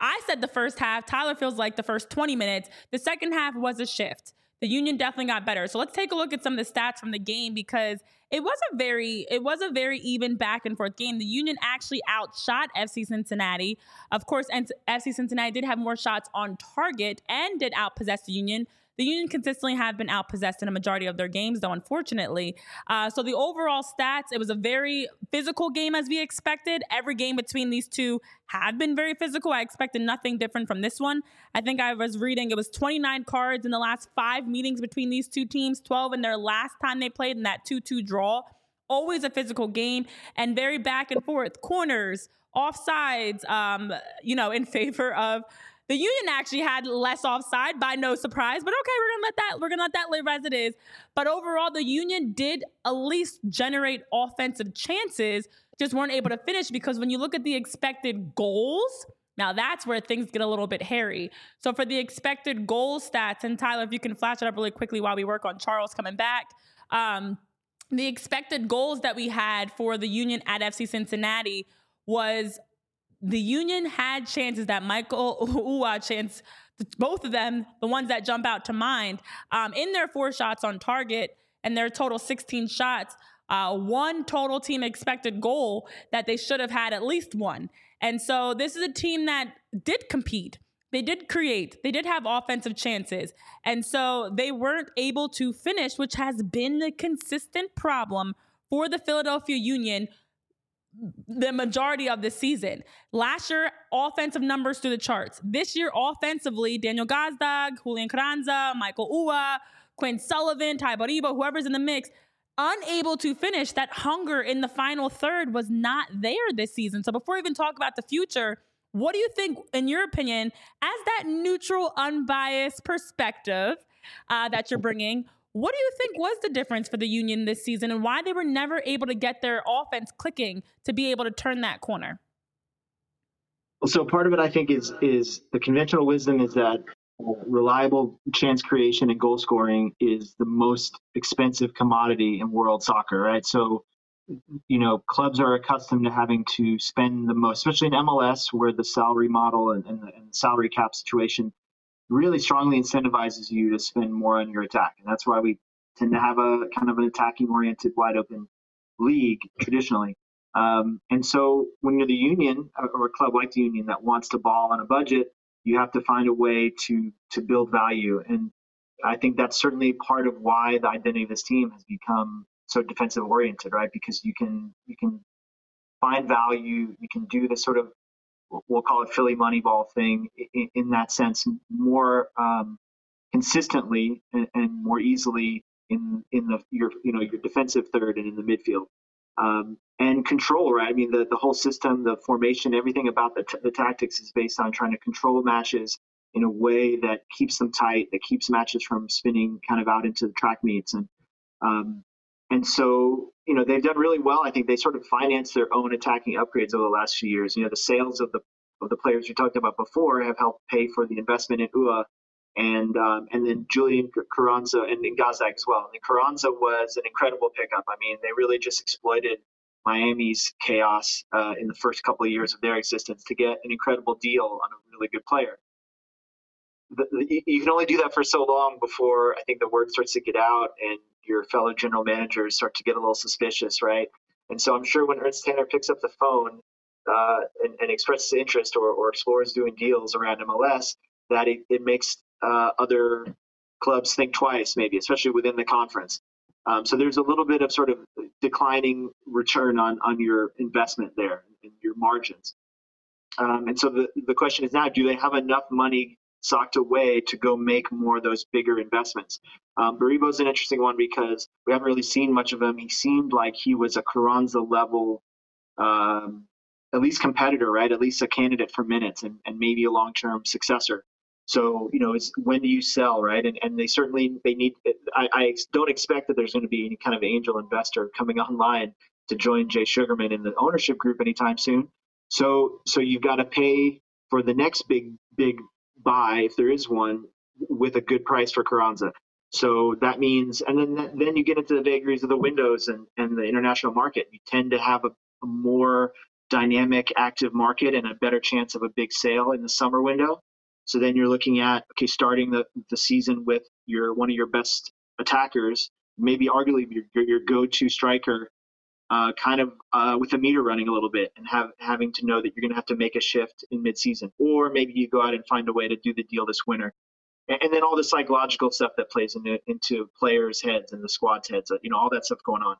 I said the first half, Tyler feels like the first 20 minutes. The second half was a shift. The Union definitely got better. So let's take a look at some of the stats from the game because it was a very it was a very even back and forth game. The Union actually outshot FC Cincinnati. Of course, FC Cincinnati did have more shots on target and did outpossess the Union. The Union consistently have been outpossessed in a majority of their games, though, unfortunately. Uh, so the overall stats, it was a very physical game as we expected. Every game between these two had been very physical. I expected nothing different from this one. I think I was reading it was 29 cards in the last five meetings between these two teams, 12 in their last time they played in that 2 2 draw. Always a physical game and very back and forth, corners, offsides, um, you know, in (laughs) favor of the Union actually had less offside by no surprise, but okay, we're gonna let that we're gonna let that live as it is. But overall, the Union did at least generate offensive chances, just weren't able to finish because when you look at the expected goals, now that's where things get a little bit hairy. So for the expected goal stats, and Tyler, if you can flash it up really quickly while we work on Charles coming back. Um, the expected goals that we had for the Union at FC Cincinnati was the Union had chances that Mikael (laughs) Uhre chance, both of them, the ones that jump out to mind, um, in their four shots on target and their total 16 shots, uh, one total team expected goal that they should have had at least one. And so this is a team that did compete. They did create, they did have offensive chances. And so they weren't able to finish, which has been the consistent problem for the Philadelphia Union the majority of the season. Last year, offensive numbers through the charts. This year, offensively, Daniel Gazdag, Julian Carranza, Mikael Uhre, Quinn Sullivan, Tai Baribo, whoever's in the mix, unable to finish. That hunger in the final third was not there this season. So before we even talk about the future, what do you think, in your opinion, as that neutral, unbiased perspective uh, that you're bringing? What do you think was the difference for the Union this season and why they were never able to get their offense clicking to be able to turn that corner? Well, so part of it, I think, is is the conventional wisdom is that uh, reliable chance creation and goal scoring is the most expensive commodity in world soccer, right? So, you know, clubs are accustomed to having to spend the most, especially in MLS, where the salary model and, and the, and salary cap situation really strongly incentivizes you to spend more on your attack. And that's why we tend to have a kind of an attacking oriented, wide open league traditionally. Um, and so when you're the union or a club like the union that wants to ball on a budget, you have to find a way to to build value. And I think that's certainly part of why the identity of this team has become so defensive oriented, right? Because you can you can find value, you can do this sort of we'll call it Philly Moneyball thing in, in that sense more um, consistently and, and, more easily in in the your you know your defensive third and in the midfield. Um, and control right? I mean the the whole system the formation everything about the, t- the tactics is based on trying to control matches in a way that keeps them tight that keeps matches from spinning kind of out into the track meets. And um, and so, you know, they've done really well. I think they sort of financed their own attacking upgrades over the last few years. You know, the sales of the of the players you talked about before have helped pay for the investment in Uhre and um, and then Julian Carranza and, and Gazdag as well. And Carranza was an incredible pickup. I mean, they really just exploited Miami's chaos uh, in the first couple of years of their existence to get an incredible deal on a really good player. The, the, you can only do that for so long before I think the word starts to get out and your fellow general managers start to get a little suspicious, right? And so I'm sure when Ernst Tanner picks up the phone uh, and, and, expresses interest or, or, explores doing deals around MLS, that it, it makes uh, other clubs think twice, maybe, especially within the conference. Um, so there's a little bit of sort of declining return on on your investment there and your margins. Um, and so the, the question is now, do they have enough money socked away to go make more of those bigger investments? Um, is an interesting one because we haven't really seen much of him. He seemed like he was a Carranza level, um, at least competitor, right? At least a candidate for minutes and, and maybe a long term successor. So you know, it's when do you sell, right? And and they certainly they need. I, I don't expect that there's going to be any kind of angel investor coming online to join Jay Sugarman in the ownership group anytime soon. So so you've got to pay for the next big big buy if there is one with a good price for Carranza. So that means, and then then you get into the vagaries of the windows and, and the international market. You tend to have a, a more dynamic, active market and a better chance of a big sale in the summer window. So then you're looking at okay, starting the, the season with your one of your best attackers, maybe arguably your, your, your go-to striker, uh, kind of uh, with the meter running a little bit and have having to know that you're going to have to make a shift in midseason, or maybe you go out and find a way to do the deal this winter. And, and then all the psychological stuff that plays into into players' heads and the squad's heads, uh, you know, all that stuff going on.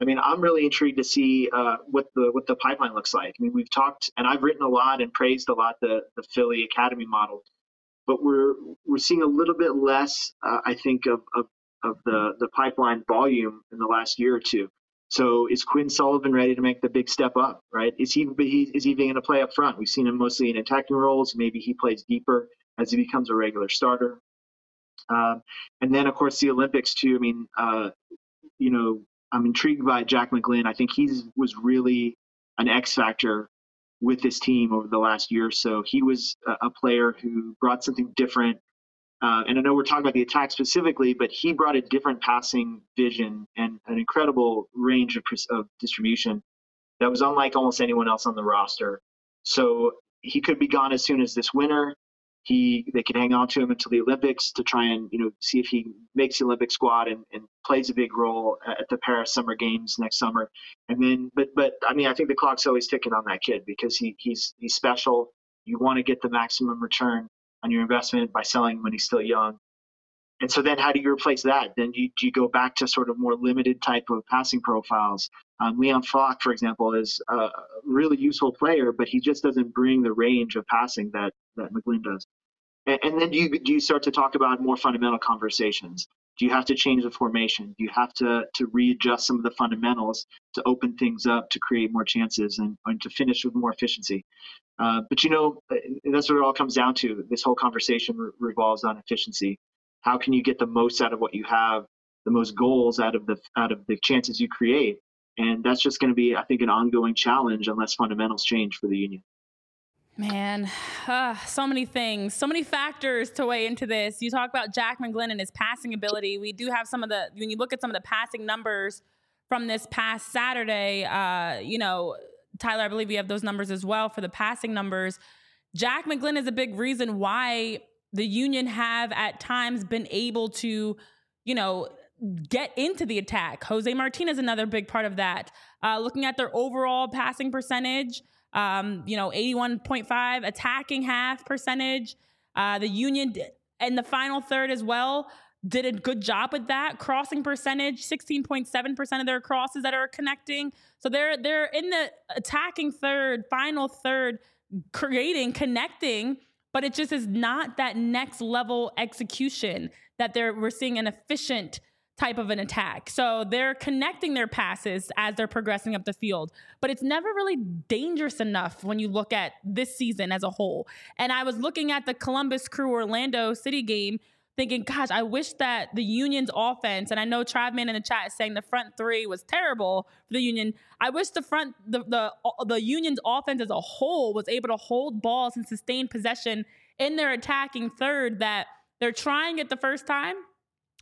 I mean, I'm really intrigued to see uh, what the what the pipeline looks like. I mean, we've talked, and I've written a lot and praised a lot the the Philly Academy model, but we're we're seeing a little bit less, uh, I think, of, of of the the pipeline volume in the last year or two. So is Quinn Sullivan ready to make the big step up? Right? Is he is he going to play up front? We've seen him mostly in attacking roles. Maybe he plays deeper as he becomes a regular starter. Um, and then, of course, the Olympics too. I mean, uh, you know, I'm intrigued by Jack McGlynn. I think he was really an X factor with this team over the last year or so. He was a, a player who brought something different. Uh, and I know we're talking about the attack specifically, but he brought a different passing vision and an incredible range of, of distribution that was unlike almost anyone else on the roster. So he could be gone as soon as this winter he they can hang on to him until the Olympics to try and you know see if he makes the Olympic squad and, and plays a big role at the Paris Summer Games next summer. And then, but but I mean, I think the clock's always ticking on that kid because he he's he's special. You want to get the maximum return on your investment by selling when he's still young. And so then how do you replace that? Then you, you go back to sort of more limited type of passing profiles. Um, Leon Flach, for example, is a really useful player, but he just doesn't bring the range of passing that, that McGlynn does. And, and then you, do you start to talk about more fundamental conversations. Do you have to change the formation? Do you have to, to readjust some of the fundamentals to open things up to create more chances and, and to finish with more efficiency? Uh, but you know, that's what it all comes down to. This whole conversation re- revolves on efficiency how can you get the most out of what you have the most goals out of the out of the chances you create and that's just going to be i think an ongoing challenge unless fundamentals change for the union Man, uh, so many things, so many factors to weigh into this. You talk about Jack McGlynn and his passing ability. We do have some of the, when you look at some of the passing numbers from this past Saturday, uh, you know, Tyler, I believe you have those numbers as well for the passing numbers. Jack McGlynn is a big reason why the union have at times been able to, you know, get into the attack. Jose Martinez, another big part of that. Uh, looking at their overall passing percentage, um, you know, 81.5 attacking half percentage. Uh, the union and the final third as well did a good job with that crossing percentage 16.7% of their crosses that are connecting so they're they're in the attacking third final third creating connecting but it just is not that next level execution that they're we're seeing an efficient type of an attack. So they're connecting their passes as they're progressing up the field, but it's never really dangerous enough when you look at this season as a whole. And I was looking at the Columbus Crew Orlando City game thinking, gosh, I wish that the Union's offense, and I know Travman in the chat is saying the front three was terrible for the Union. I wish the front, the, the, the Union's offense as a whole was able to hold balls and sustain possession in their attacking third that they're trying it the first time.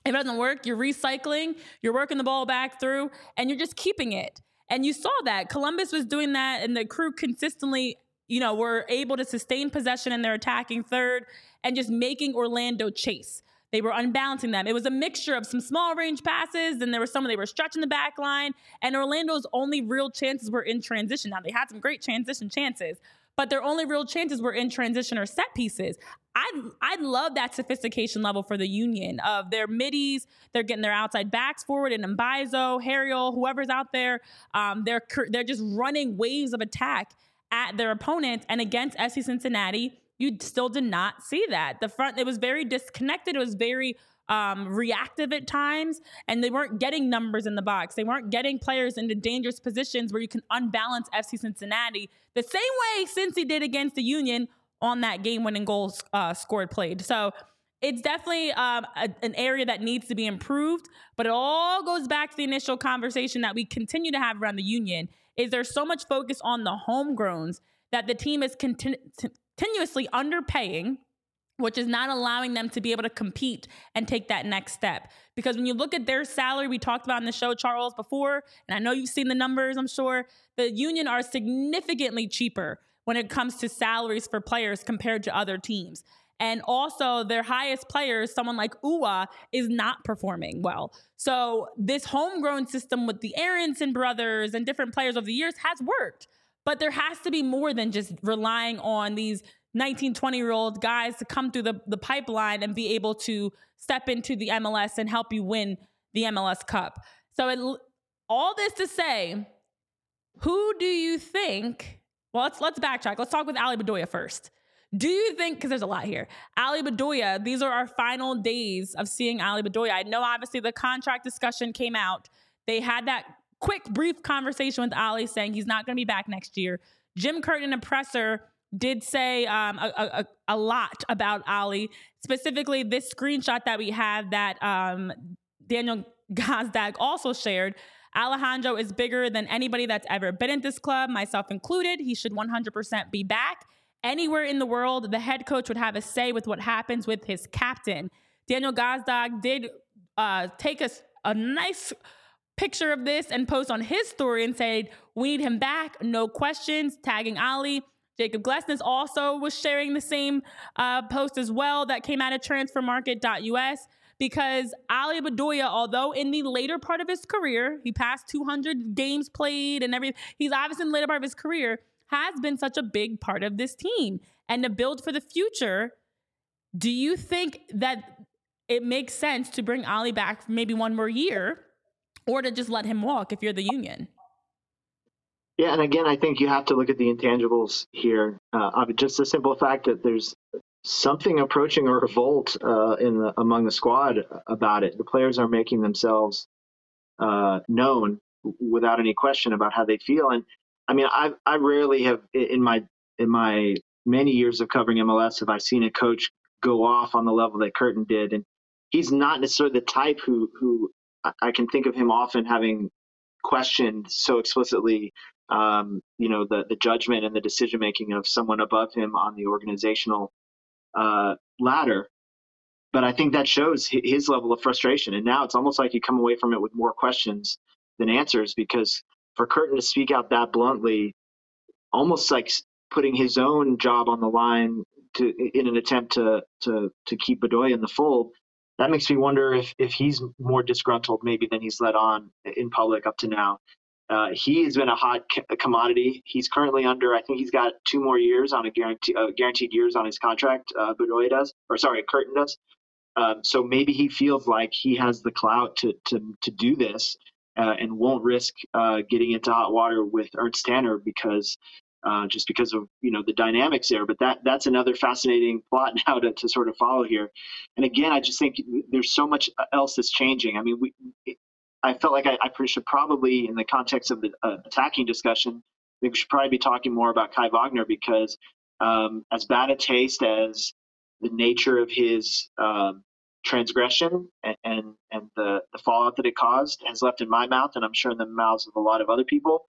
If it doesn't work, you're recycling, you're working the ball back through, and you're just keeping it. And you saw that Columbus was doing that, and the crew consistently, you know, were able to sustain possession in their attacking third and just making Orlando chase. They were unbalancing them. It was a mixture of some small range passes, and there were some they were stretching the back line. And Orlando's only real chances were in transition. Now they had some great transition chances, but their only real chances were in transition or set pieces. I I love that sophistication level for the Union of their middies. They're getting their outside backs forward, and Mbaizo, Harriel, whoever's out there, um, they're they're just running waves of attack at their opponents. And against FC Cincinnati, you still did not see that. The front it was very disconnected. It was very um, reactive at times, and they weren't getting numbers in the box. They weren't getting players into dangerous positions where you can unbalance FC Cincinnati the same way Cincy did against the Union on that game-winning goal uh, scored played. So it's definitely um, a, an area that needs to be improved, but it all goes back to the initial conversation that we continue to have around the Union. Is there so much focus on the homegrowns that the team is continu- continuously underpaying? which is not allowing them to be able to compete and take that next step. Because when you look at their salary, we talked about in the show, Charles, before, and I know you've seen the numbers, I'm sure, the union are significantly cheaper when it comes to salaries for players compared to other teams. And also, their highest players, someone like Uhre, is not performing well. So, this homegrown system with the Aaronson brothers and different players over the years has worked. But there has to be more than just relying on these 19, 20 year old guys to come through the, the pipeline and be able to step into the MLS and help you win the MLS Cup. So, it, all this to say, who do you think? Well, let's let's backtrack. Let's talk with Ale Bedoya first. Do you think, because there's a lot here, Ale Bedoya, these are our final days of seeing Ale Bedoya. I know obviously the contract discussion came out. They had that quick, brief conversation with Ale saying he's not going to be back next year. Jim Curtin in a presser did say um, a, a, a, lot about Ale, specifically this screenshot that we have that um, Daniel (laughs) Gazdag also shared. Alejandro is bigger than anybody that's ever been in this club, myself included. He should 100% be back. Anywhere in the world, the head coach would have a say with what happens with his captain. Daniel Gazdag did uh, take a, a nice picture of this and post on his story and said, We need him back, no questions, tagging Ale. Jakob Glesnes also was sharing the same uh, post as well that came out of transfermarkt.us because Ale Bedoya, although in the later part of his career, he passed 200 games played and everything, he's obviously in the later part of his career, has been such a big part of this team. And to build for the future, do you think that it makes sense to bring Ale back maybe one more year or to just let him walk if you're the union? Yeah, and again, I think you have to look at the intangibles here. Uh, just the simple fact that there's something approaching a revolt uh, in the, among the squad about it. The players are making themselves uh, known without any question about how they feel. And I mean, I I rarely have in my in my many years of covering MLS have I seen a coach go off on the level that Curtin did, and he's not necessarily the type who who I can think of him often having questioned so explicitly um, you know, the, the judgment and the decision making of someone above him on the organizational uh, ladder. But I think that shows his level of frustration. And now it's almost like you come away from it with more questions than answers because for Curtin to speak out that bluntly, almost like putting his own job on the line to in an attempt to to to keep Bedoya in the fold, that makes me wonder if if he's more disgruntled maybe than he's let on in public up to now. Uh, he has been a hot commodity. He's currently under, I think he's got two more years on a guarantee, uh, guaranteed years on his contract. Uh, Bedoya does, or sorry, Curtin does. Um, so maybe he feels like he has the clout to to to do this uh, and won't risk uh, getting into hot water with Ernst Tanner because uh, just because of you know the dynamics there. But that that's another fascinating (laughs) plot now to, to sort of follow here. And again, I just think there's so much else that's changing. I mean, we I felt like I, I should probably, in the context of the uh, attacking discussion, I think we should probably be talking more about Kai Wagner because, um, as bad a taste as the nature of his um, transgression and, and, and the, the fallout that it caused has left in my mouth, and I'm sure in the mouths of a lot of other people.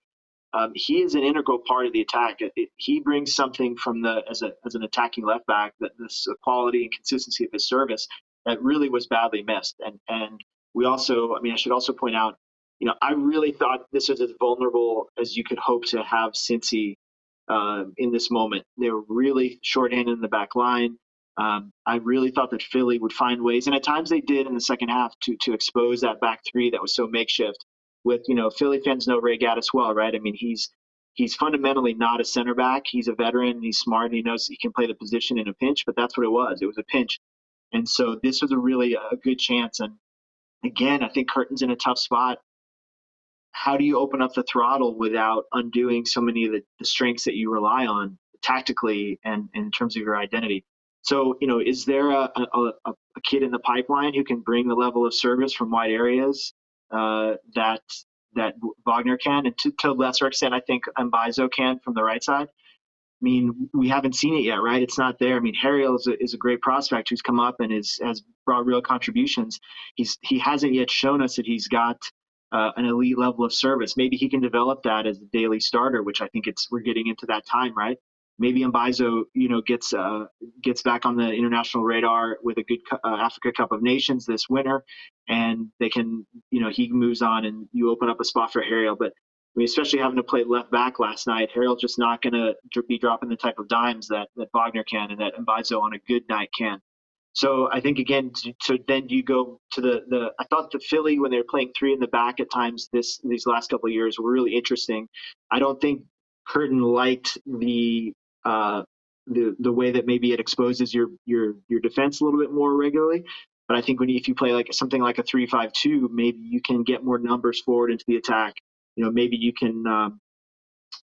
Um, he is an integral part of the attack. It, it, he brings something from the as a as an attacking left back that this quality and consistency of his service that really was badly missed. And and we also, I mean, I should also point out, you know, I really thought this was as vulnerable as you could hope to have Cincy uh, in this moment. They were really shorthanded in the back line. Um, I really thought that Philly would find ways, and at times they did in the second half to to expose that back three that was so makeshift. With you know, Philly fans know Ray Gaddis well, right? I mean, he's He's fundamentally not a center back. He's a veteran. He's smart. And he knows he can play the position in a pinch. But that's what it was. It was a pinch, and so this was a really a good chance. And again, I think Curtin's in a tough spot. How do you open up the throttle without undoing so many of the, the strengths that you rely on tactically and, and in terms of your identity? So, you know, is there a, a, a, kid in the pipeline who can bring the level of service from wide areas uh, that that Wagner can, and to, to lesser extent, I think Mbaizo can from the right side. I mean, we haven't seen it yet, right? It's not there. I mean, Harriel is a, is a great prospect who's come up and is, has brought real contributions. He's he hasn't yet shown us that he's got uh, an elite level of service. Maybe he can develop that as a daily starter, which I think it's we're getting into that time, right? Maybe Mbaizo, you know, gets uh, gets back on the international radar with a good uh, Africa Cup of Nations this winter, and they can, you know, he moves on, and you open up a spot for Harriel. But I mean, especially having to play left back last night, Harriel's just not going to be dropping the type of dimes that that Wagner can and that Mbaizo on a good night can. So I think again, to, then you go to the the. I thought the Philly when they were playing three in the back at times this these last couple of years were really interesting. I don't think Curtin liked the uh, the the way that maybe it exposes your your your defense a little bit more regularly. But I think when you, if you play like something like a three five two, maybe you can get more numbers forward into the attack. You know, maybe you can um,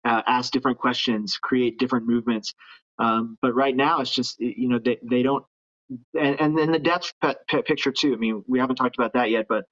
uh, ask different questions, create different movements. Um, but right now, it's just you know they they don't. And, and then the depth picture too. I mean, we haven't talked about that yet, but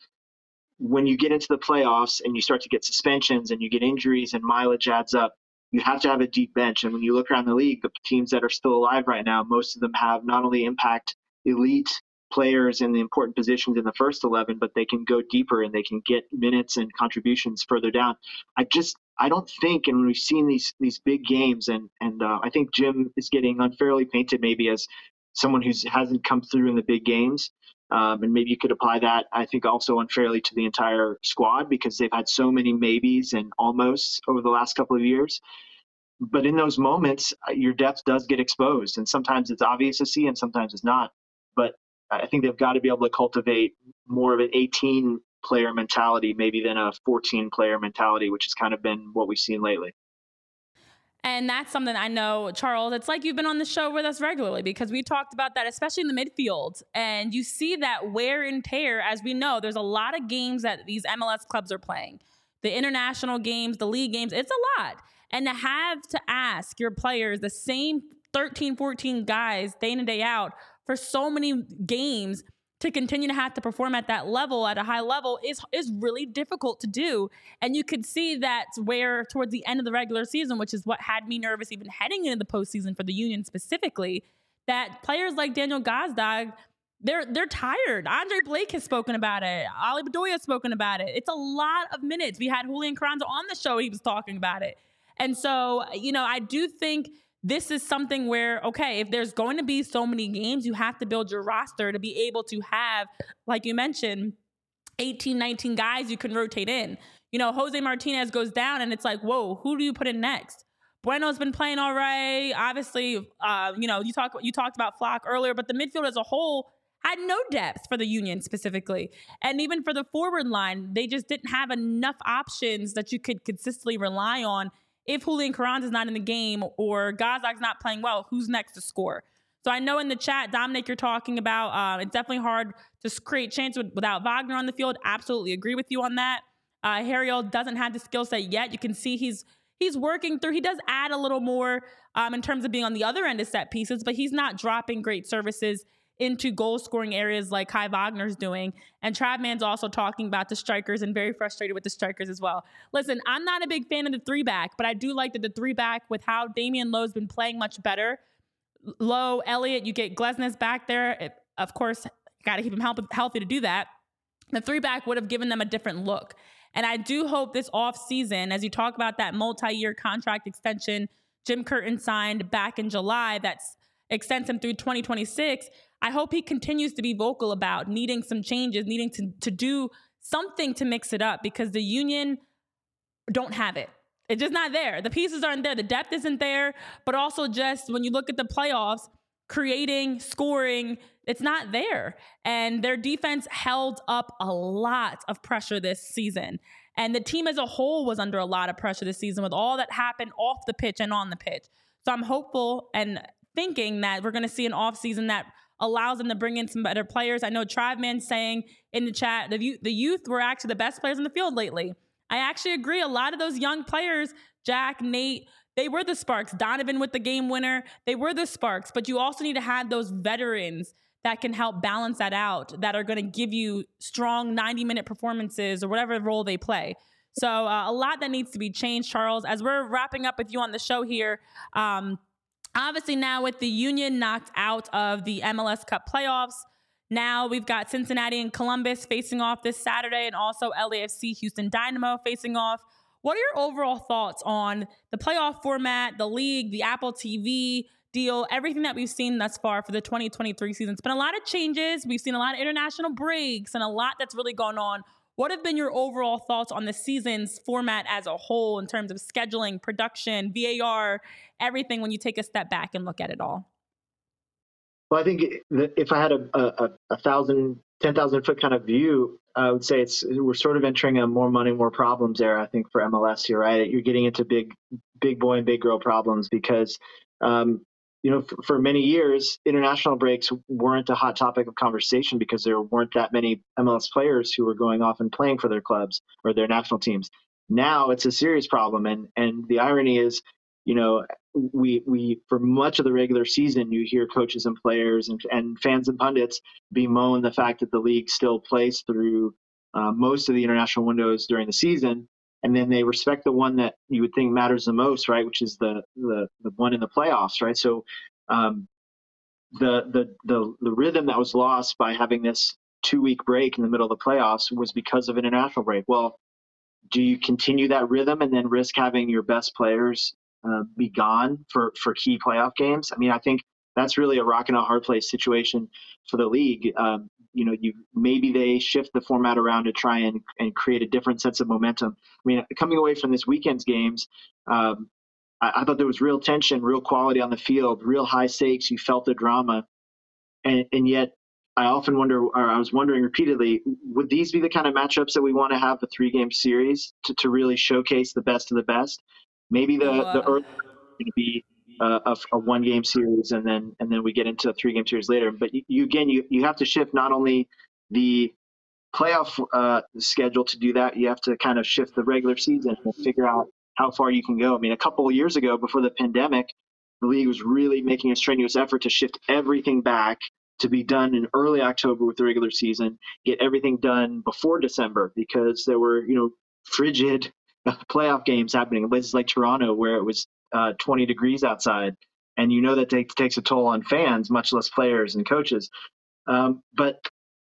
when you get into the playoffs and you start to get suspensions and you get injuries and mileage adds up, you have to have a deep bench. And when you look around the league, the teams that are still alive right now, most of them have not only impact elite players in the important positions in the first 11, but they can go deeper and they can get minutes and contributions further down. I just, I don't think, and we've seen these these big games, and and uh, I think Jim is getting unfairly painted maybe as someone who hasn't come through in the big games. Um, and maybe you could apply that, I think, also unfairly to the entire squad because they've had so many maybes and almost over the last couple of years. But in those moments, uh, your depth does get exposed, and sometimes it's obvious to see, and sometimes it's not. But I think they've got to be able to cultivate more of an 18 player mentality, maybe than a 14 player mentality, which has kind of been what we've seen lately. And that's something I know, Charles. It's like you've been on the show with us regularly because we talked about that, especially in the midfield. And you see that wear and tear, as we know, there's a lot of games that these MLS clubs are playing. The international games, the league games, it's a lot. And to have to ask your players, the same 13, 14 guys day in and day out, for so many games to continue to have to perform at that level at a high level is is really difficult to do and you could see that where towards the end of the regular season which is what had me nervous even heading into the postseason for the union specifically that players like daniel gazdag they're they're tired. Andre Blake has spoken about it. Ale Bedoya has spoken about it. It's a lot of minutes. We had Julian Carranza on the show. He was talking about it. And so, you know, I do think this is something where, okay, if there's going to be so many games, you have to build your roster to be able to have, like you mentioned, 18, 19 guys you can rotate in. You know, Jose Martinez goes down and it's like, whoa, who do you put in next? Bueno's been playing all right. Obviously, uh, you know, you talk you talked about Flach earlier, but the midfield as a whole had no depth for the Union specifically. And even for the forward line, they just didn't have enough options that you could consistently rely on if Julian Carranza is not in the game or Gazdag's not playing well, who's next to score? So I know in the chat, Dominic, you're talking about uh, it's definitely hard to create chance with, without Wagner on the field. Absolutely agree with you on that. Uh, Harriel doesn't have the skill set yet. You can see he's he's working through. He does add a little more um, in terms of being on the other end of set pieces, but he's not dropping great services into goal scoring areas like Kai Wagner's doing. And Travman's also talking about the strikers and very frustrated with the strikers as well. Listen, I'm not a big fan of the three back, but I do like that the three back with how Damion Lowe's been playing much better. Lowe, Elliott, you get Glesnes back there. It, of course, got to keep him help, healthy to do that. The three back would have given them a different look. And I do hope this off season, as you talk about that multi year contract extension Jim Curtin signed back in July, that's extends him through 2026. I hope he continues to be vocal about needing some changes, needing to, to do something to mix it up because the union don't have it. It's just not there. The pieces aren't there. The depth isn't there. But also, just when you look at the playoffs, creating, scoring, it's not there. And their defense held up a lot of pressure this season. And the team as a whole was under a lot of pressure this season with all that happened off the pitch and on the pitch. So I'm hopeful and thinking that we're going to see an offseason that allows them to bring in some better players. I know Travman saying in the chat the youth, the youth were actually the best players in the field lately. I actually agree. A lot of those young players, Jack, Nate, they were the sparks. Donovan with the game winner, they were the sparks. But you also need to have those veterans that can help balance that out, that are going to give you strong 90 minute performances or whatever role they play. So uh, a lot that needs to be changed, Charles. As we're wrapping up with you on the show here, um, obviously now with the Union knocked out of the MLS Cup playoffs, now we've got Cincinnati and Columbus facing off this Saturday, and also LAFC Houston Dynamo facing off. What are your overall thoughts on the playoff format, the league, the Apple TV? deal, everything that we've seen thus far for the 2023 season. It's been a lot of changes. We've seen a lot of international breaks and a lot that's really gone on. What have been your overall thoughts on the season's format as a whole in terms of scheduling, production, VAR, everything when you take a step back and look at it all? Well, I think if I had a, a, a thousand, 10,000 foot kind of view, I would say it's we're sort of entering a more money, more problems era. I think for MLS here, right? You're getting into big, big boy and big girl problems because um, you know, for, for, many years, international breaks weren't a hot topic of conversation because there weren't that many MLS players who were going off and playing for their clubs or their national teams. Now it's a serious problem, and and the irony is, you know, we we for much of the regular season, you hear coaches and players and, and fans and pundits bemoan the fact that the league still plays through uh, most of the international windows during the season, and then they respect the one that you would think matters the most, right? Which is the the, the one in the playoffs, right? So um, the, the the the rhythm that was lost by having this two week break in the middle of the playoffs was because of an international break. Well, do you continue that rhythm and then risk having your best players uh, be gone for for key playoff games? I mean, I think that's really a rock and a hard place situation for the league. Um, you know, you maybe they shift the format around to try and, and create a different sense of momentum. I mean, coming away from this weekend's games, um, I, I, thought there was real tension, real quality on the field, real high stakes. You felt the drama, and and yet I often wonder, or I was wondering repeatedly, would these be the kind of matchups that we want to have a three game series to, to really showcase the best of the best? Maybe the the early going to be uh, a, a, one game series and then and then we get into a three game series later. But you, you, again you you have to shift not only the playoff uh, schedule to do that, you have to kind of shift the regular season and figure out how far you can go. I mean, a couple of years ago before the pandemic, the league was really making a strenuous effort to shift everything back to be done in early October with the regular season, get everything done before December because there were, you know, frigid (laughs) playoff games happening in places like Toronto where it was uh, 20 degrees outside, and you know that takes takes a toll on fans, much less players and coaches. Um, but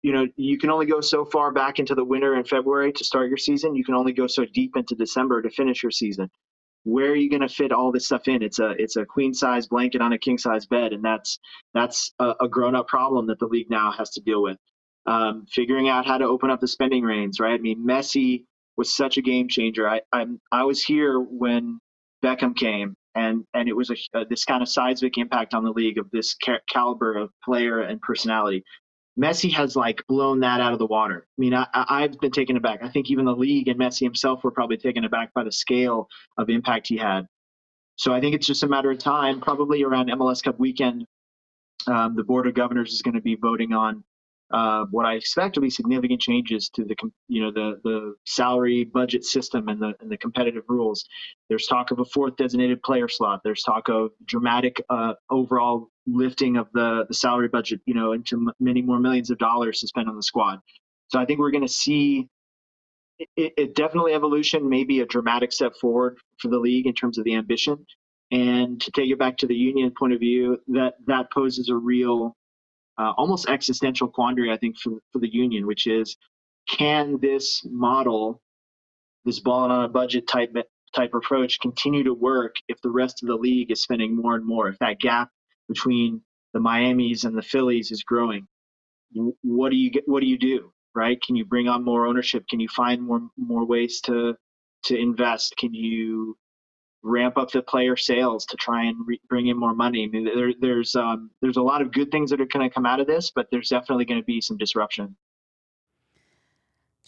you know you can only go so far back into the winter in February to start your season. You can only go so deep into December to finish your season. Where are you going to fit all this stuff in? It's a it's a queen size blanket on a king size bed, and that's that's a, a grown up problem that the league now has to deal with. Um, figuring out how to open up the spending reins, right? I mean, Messi was such a game changer. I I'm, I was here when Beckham came, and and it was a, this kind of seismic impact on the league of this ca- caliber of player and personality. Messi has like blown that out of the water. I mean, I, I've been taken aback. I think even the league and Messi himself were probably taken aback by the scale of impact he had. So I think it's just a matter of time, probably around MLS Cup weekend. Um, the board of governors is going to be voting on uh, what I expect will be significant changes to the you know the the salary budget system and the and the competitive rules. There's talk of a fourth designated player slot. There's talk of dramatic uh, overall lifting of the the salary budget, you know, into m- many more millions of dollars to spend on the squad. So I think we're going to see it, it definitely evolution, maybe a dramatic step forward for the league in terms of the ambition. And to take it back to the union point of view, that that poses a real uh, almost existential quandary, I think, for, for the union, which is can this model, this ball on a budget type type approach, continue to work if the rest of the league is spending more and more? If that gap between the Miami's and the Phillies is growing, what do you get? What do you do? Right? Can you bring on more ownership? Can you find more more ways to to invest? Can you ramp up the player sales to try and re- bring in more money. I mean, there, there's um, there's a lot of good things that are going to come out of this, but there's definitely going to be some disruption.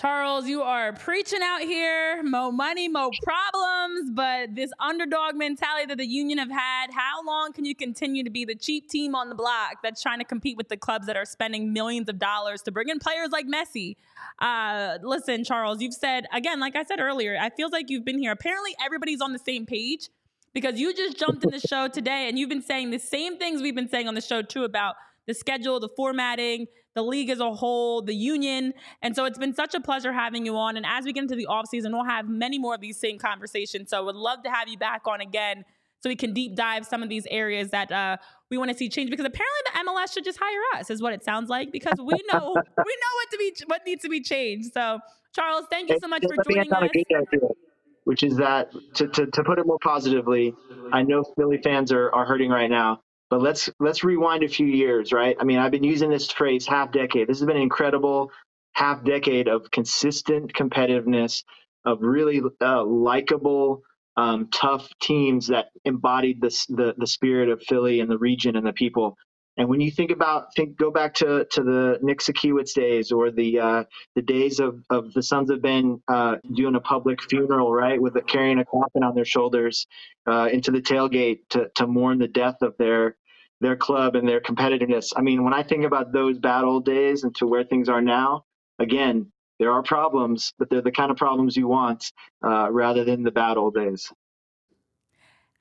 Charles, you are preaching out here. Mo money, mo problems. But this underdog mentality that the union have had, how long can you continue to be the cheap team on the block that's trying to compete with the clubs that are spending millions of dollars to bring in players like Messi? Uh, listen, Charles, you've said, again, like I said earlier, I feels like you've been here. Apparently, everybody's on the same page because you just jumped in the show today and you've been saying the same things we've been saying on the show, too, about the schedule, the formatting, the league as a whole, the union. And so it's been such a pleasure having you on. And as we get into the offseason, we'll have many more of these same conversations. So I would love to have you back on again so we can deep dive some of these areas that uh, we want to see change because apparently the MLS should just hire us is what it sounds like because we know (laughs) we know what to be what needs to be changed. So Charles, thank you so much for joining us. Which is that to, to, to put it more positively, I know Philly fans are, are hurting right now. But let's let's rewind a few years, right? I mean, I've been using this phrase half decade. This has been an incredible half decade of consistent competitiveness, of really uh, likable, um, tough teams that embodied the, the the spirit of Philly and the region and the people. And when you think about think go back to to the Nick Sakiewicz days or the uh, the days of, of the Sons of Ben uh, doing a public funeral, right, with carrying a coffin on their shoulders uh, into the tailgate to to mourn the death of their their club and their competitiveness. I mean, when I think about those bad old days and to where things are now, again, there are problems, but they're the kind of problems you want uh, rather than the bad old days.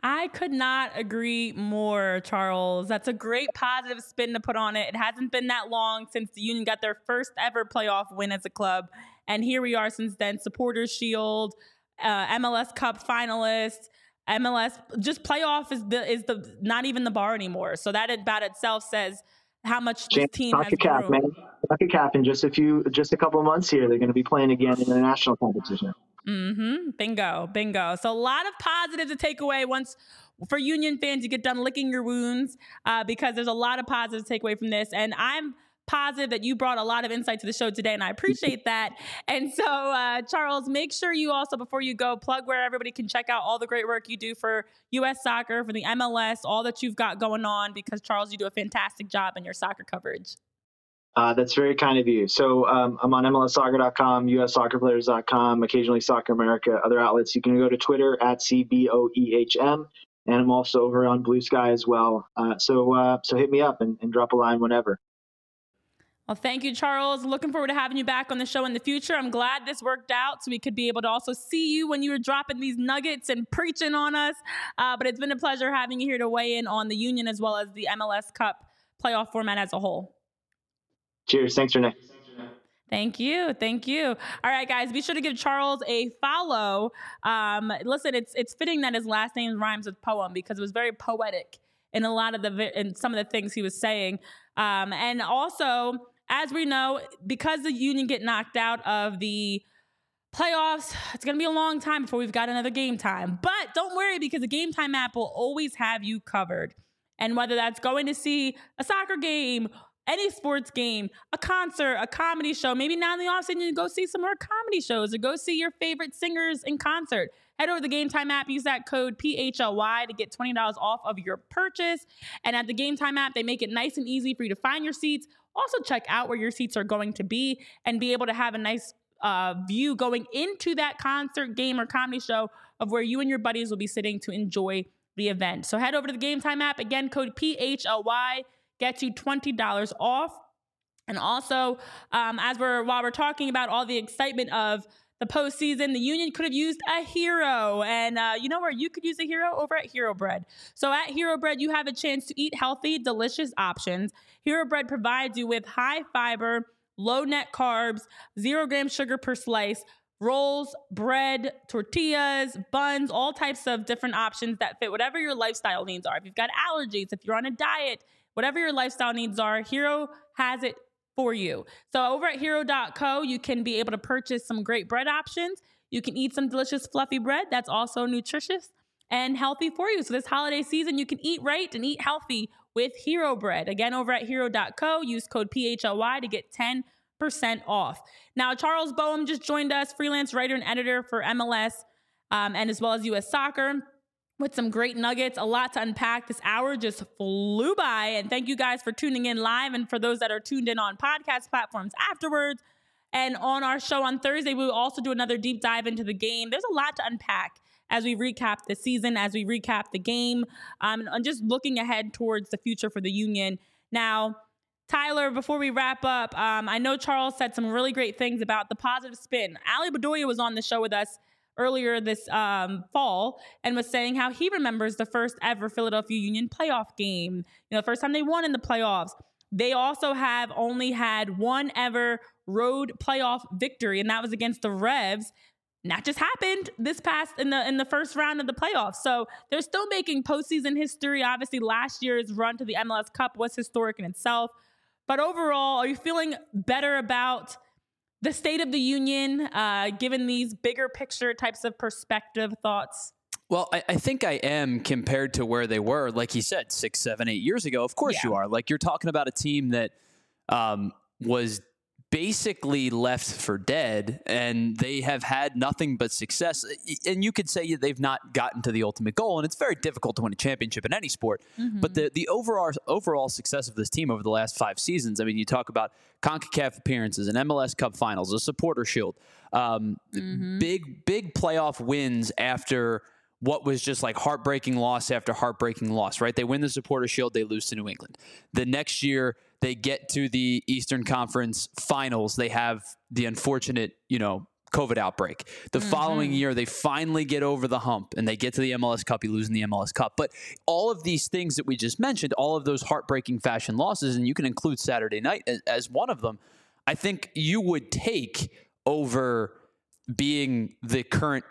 I could not agree more, Charles. That's a great positive spin to put on it. It hasn't been that long since the Union got their first ever playoff win as a club. And here we are since then Supporters Shield, uh, MLS Cup finalists, MLS just playoff is the is the not even the bar anymore. So that about itself says how much this team has cap, grown. Man. CONCACAF in just a few, just a couple months here. They're going to be playing again in the national competition. Mm-hmm. Bingo, bingo. So a lot of positives to take away once for Union fans. You get done licking your wounds uh, because there's a lot of positives to take away from this, and I'm positive that you brought a lot of insight to the show today, and I appreciate that. And so, uh, Charles, make sure you also, before you go, plug where everybody can check out all the great work you do for U.S. soccer, for the MLS, all that you've got going on, because, Charles, you do a fantastic job in your soccer coverage. Uh, that's very kind of you. So um, I'm on MLSsoccer.com, USSoccerPlayers.com, occasionally Soccer America, other outlets. You can go to Twitter at CBOEHM, and I'm also over on Blue Sky as well. Uh, so uh, so hit me up and, and drop a line whenever. Well, thank you, Charles. Looking forward to having you back on the show in the future. I'm glad this worked out so we could be able to also see you when you were dropping these nuggets and preaching on us. Uh, but it's been a pleasure having you here to weigh in on the Union as well as the MLS Cup playoff format as a whole. Cheers. Thanks, Renee. Thank you, thank you. All right, guys, be sure to give Charles a follow. Um, listen, it's it's fitting that his last name rhymes with poem because it was very poetic in a lot of the in some of the things he was saying, um, and also as we know, because the Union get knocked out of the playoffs, it's going to be a long time before we've got another game time. But don't worry because the game time app will always have you covered. And whether that's going to see a soccer game, any sports game, a concert, a comedy show, maybe now in the offseason you go see some more comedy shows or go see your favorite singers in concert. Head over to the Game Time app, use that code PHLY to get $20 off of your purchase. And at the Game Time app, they make it nice and easy for you to find your seats also, check out where your seats are going to be and be able to have a nice uh, view going into that concert, game, or comedy show of where you and your buddies will be sitting to enjoy the event. So head over to the Game Time app. Again, code PHLY gets you $20 off. And also, um, as we're while we're talking about all the excitement of the postseason, the Union could have used a hero. And uh, you know where you could use a hero? Over at Hero Bread. So at Hero Bread, you have a chance to eat healthy, delicious options. Hero Bread provides you with high fiber, low net carbs, zero gram sugar per slice, rolls, bread, tortillas, buns, all types of different options that fit whatever your lifestyle needs are. If you've got allergies, if you're on a diet, whatever your lifestyle needs are, Hero has it for you. So over at hero.co, you can be able to purchase some great bread options. You can eat some delicious fluffy bread that's also nutritious and healthy for you. So this holiday season, you can eat right and eat healthy with Hero Bread. Again, over at hero.co, use code PHLY to get 10% off. Now, Charles Boehm just joined us, freelance writer and editor for MLS um, and as well as US Soccer. With some great nuggets, a lot to unpack. This hour just flew by. And thank you guys for tuning in live. And for those that are tuned in on podcast platforms afterwards and on our show on Thursday, we will also do another deep dive into the game. There's a lot to unpack as we recap the season, as we recap the game, um, and just looking ahead towards the future for the Union. Now, Tyler, before we wrap up, um, I know Charles said some really great things about the positive spin. Ale Bedoya was on the show with us earlier this um, fall and was saying how he remembers the first ever Philadelphia Union playoff game. You know, the first time they won in the playoffs. They also have only had one ever road playoff victory, and that was against the Revs. And that just happened this past in the in the first round of the playoffs. So they're still making postseason history. Obviously, last year's run to the MLS Cup was historic in itself. But overall, are you feeling better about the state of the union, uh, given these bigger picture types of perspective thoughts? Well, I, I, think I am compared to where they were, like you said, six, seven, eight years ago. Of course yeah. you are. Like you're talking about a team that um, was basically left for dead and they have had nothing but success and you could say they've not gotten to the ultimate goal and it's very difficult to win a championship in any sport mm-hmm. but the the overall overall success of this team over the last 5 seasons I mean you talk about CONCACAF appearances and MLS Cup finals a supporter shield um, mm-hmm. big big playoff wins after what was just like heartbreaking loss after heartbreaking loss, right? They win the supporter shield, they lose to New England. The next year, they get to the Eastern Conference finals. They have the unfortunate, you know, COVID outbreak. The mm-hmm. following year, they finally get over the hump and they get to the MLS Cup. You lose in the MLS Cup. But all of these things that we just mentioned, all of those heartbreaking fashion losses, and you can include Saturday night as, as one of them, I think you would take over being the current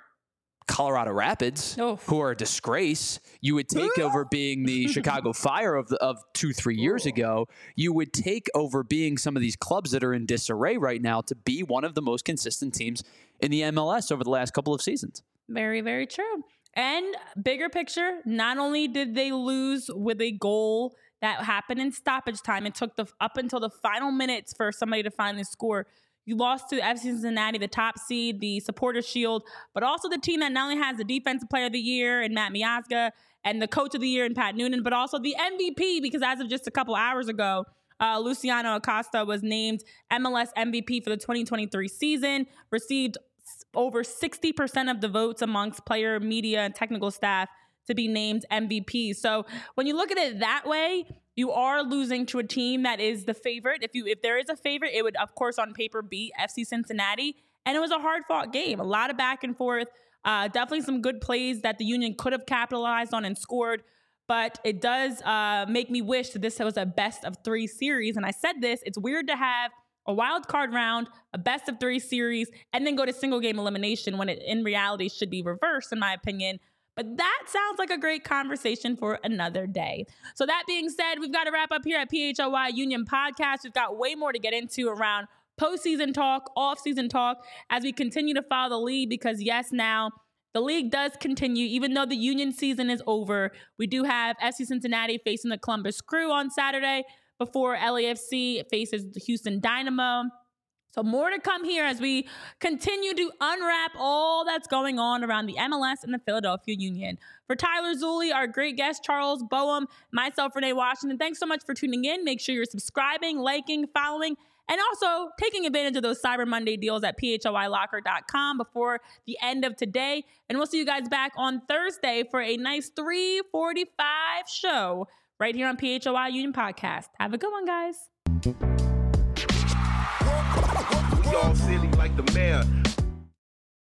Colorado Rapids, oh. who are a disgrace. You would take (laughs) over being the Chicago Fire of, the, of two, three years ago. You would take over being some of these clubs that are in disarray right now to be one of the most consistent teams in the MLS over the last couple of seasons. Very, very true. And bigger picture, not only did they lose with a goal that happened in stoppage time, it took the up until the final minutes for somebody to finally score. You lost to FC Cincinnati, the top seed, the supporter shield, but also the team that not only has the defensive player of the year and Matt Miazga and the coach of the year in Pat Noonan, but also the MVP because as of just a couple hours ago, uh, Luciano Acosta was named MLS MVP for the 2023 season, received over 60% of the votes amongst player, media, and technical staff to be named MVP. So when you look at it that way, you are losing to a team that is the favorite. If you if there is a favorite, it would of course on paper be FC Cincinnati, and it was a hard fought game, a lot of back and forth. Uh, definitely some good plays that the Union could have capitalized on and scored. But it does uh, make me wish that this was a best of three series. And I said this, it's weird to have a wild card round, a best of three series, and then go to single game elimination when it in reality should be reversed, in my opinion. But that sounds like a great conversation for another day. So, that being said, we've got to wrap up here at PHLY Union Podcast. We've got way more to get into around postseason talk, off-season talk, as we continue to follow the league. Because, yes, now the league does continue, even though the Union season is over. We do have FC Cincinnati facing the Columbus Crew on Saturday before LAFC faces the Houston Dynamo. So, more to come here as we continue to unwrap all that's going on around the MLS and the Philadelphia Union. For Tyler Zulli, our great guest, Charles Boehm, myself, Renee Washington, thanks so much for tuning in. Make sure you're subscribing, liking, following, and also taking advantage of those Cyber Monday deals at phlylocker.com before the end of today. And we'll see you guys back on Thursday for a nice 345 show right here on PHLY Union Podcast. Have a good one, guys. Y'all silly like the mayor.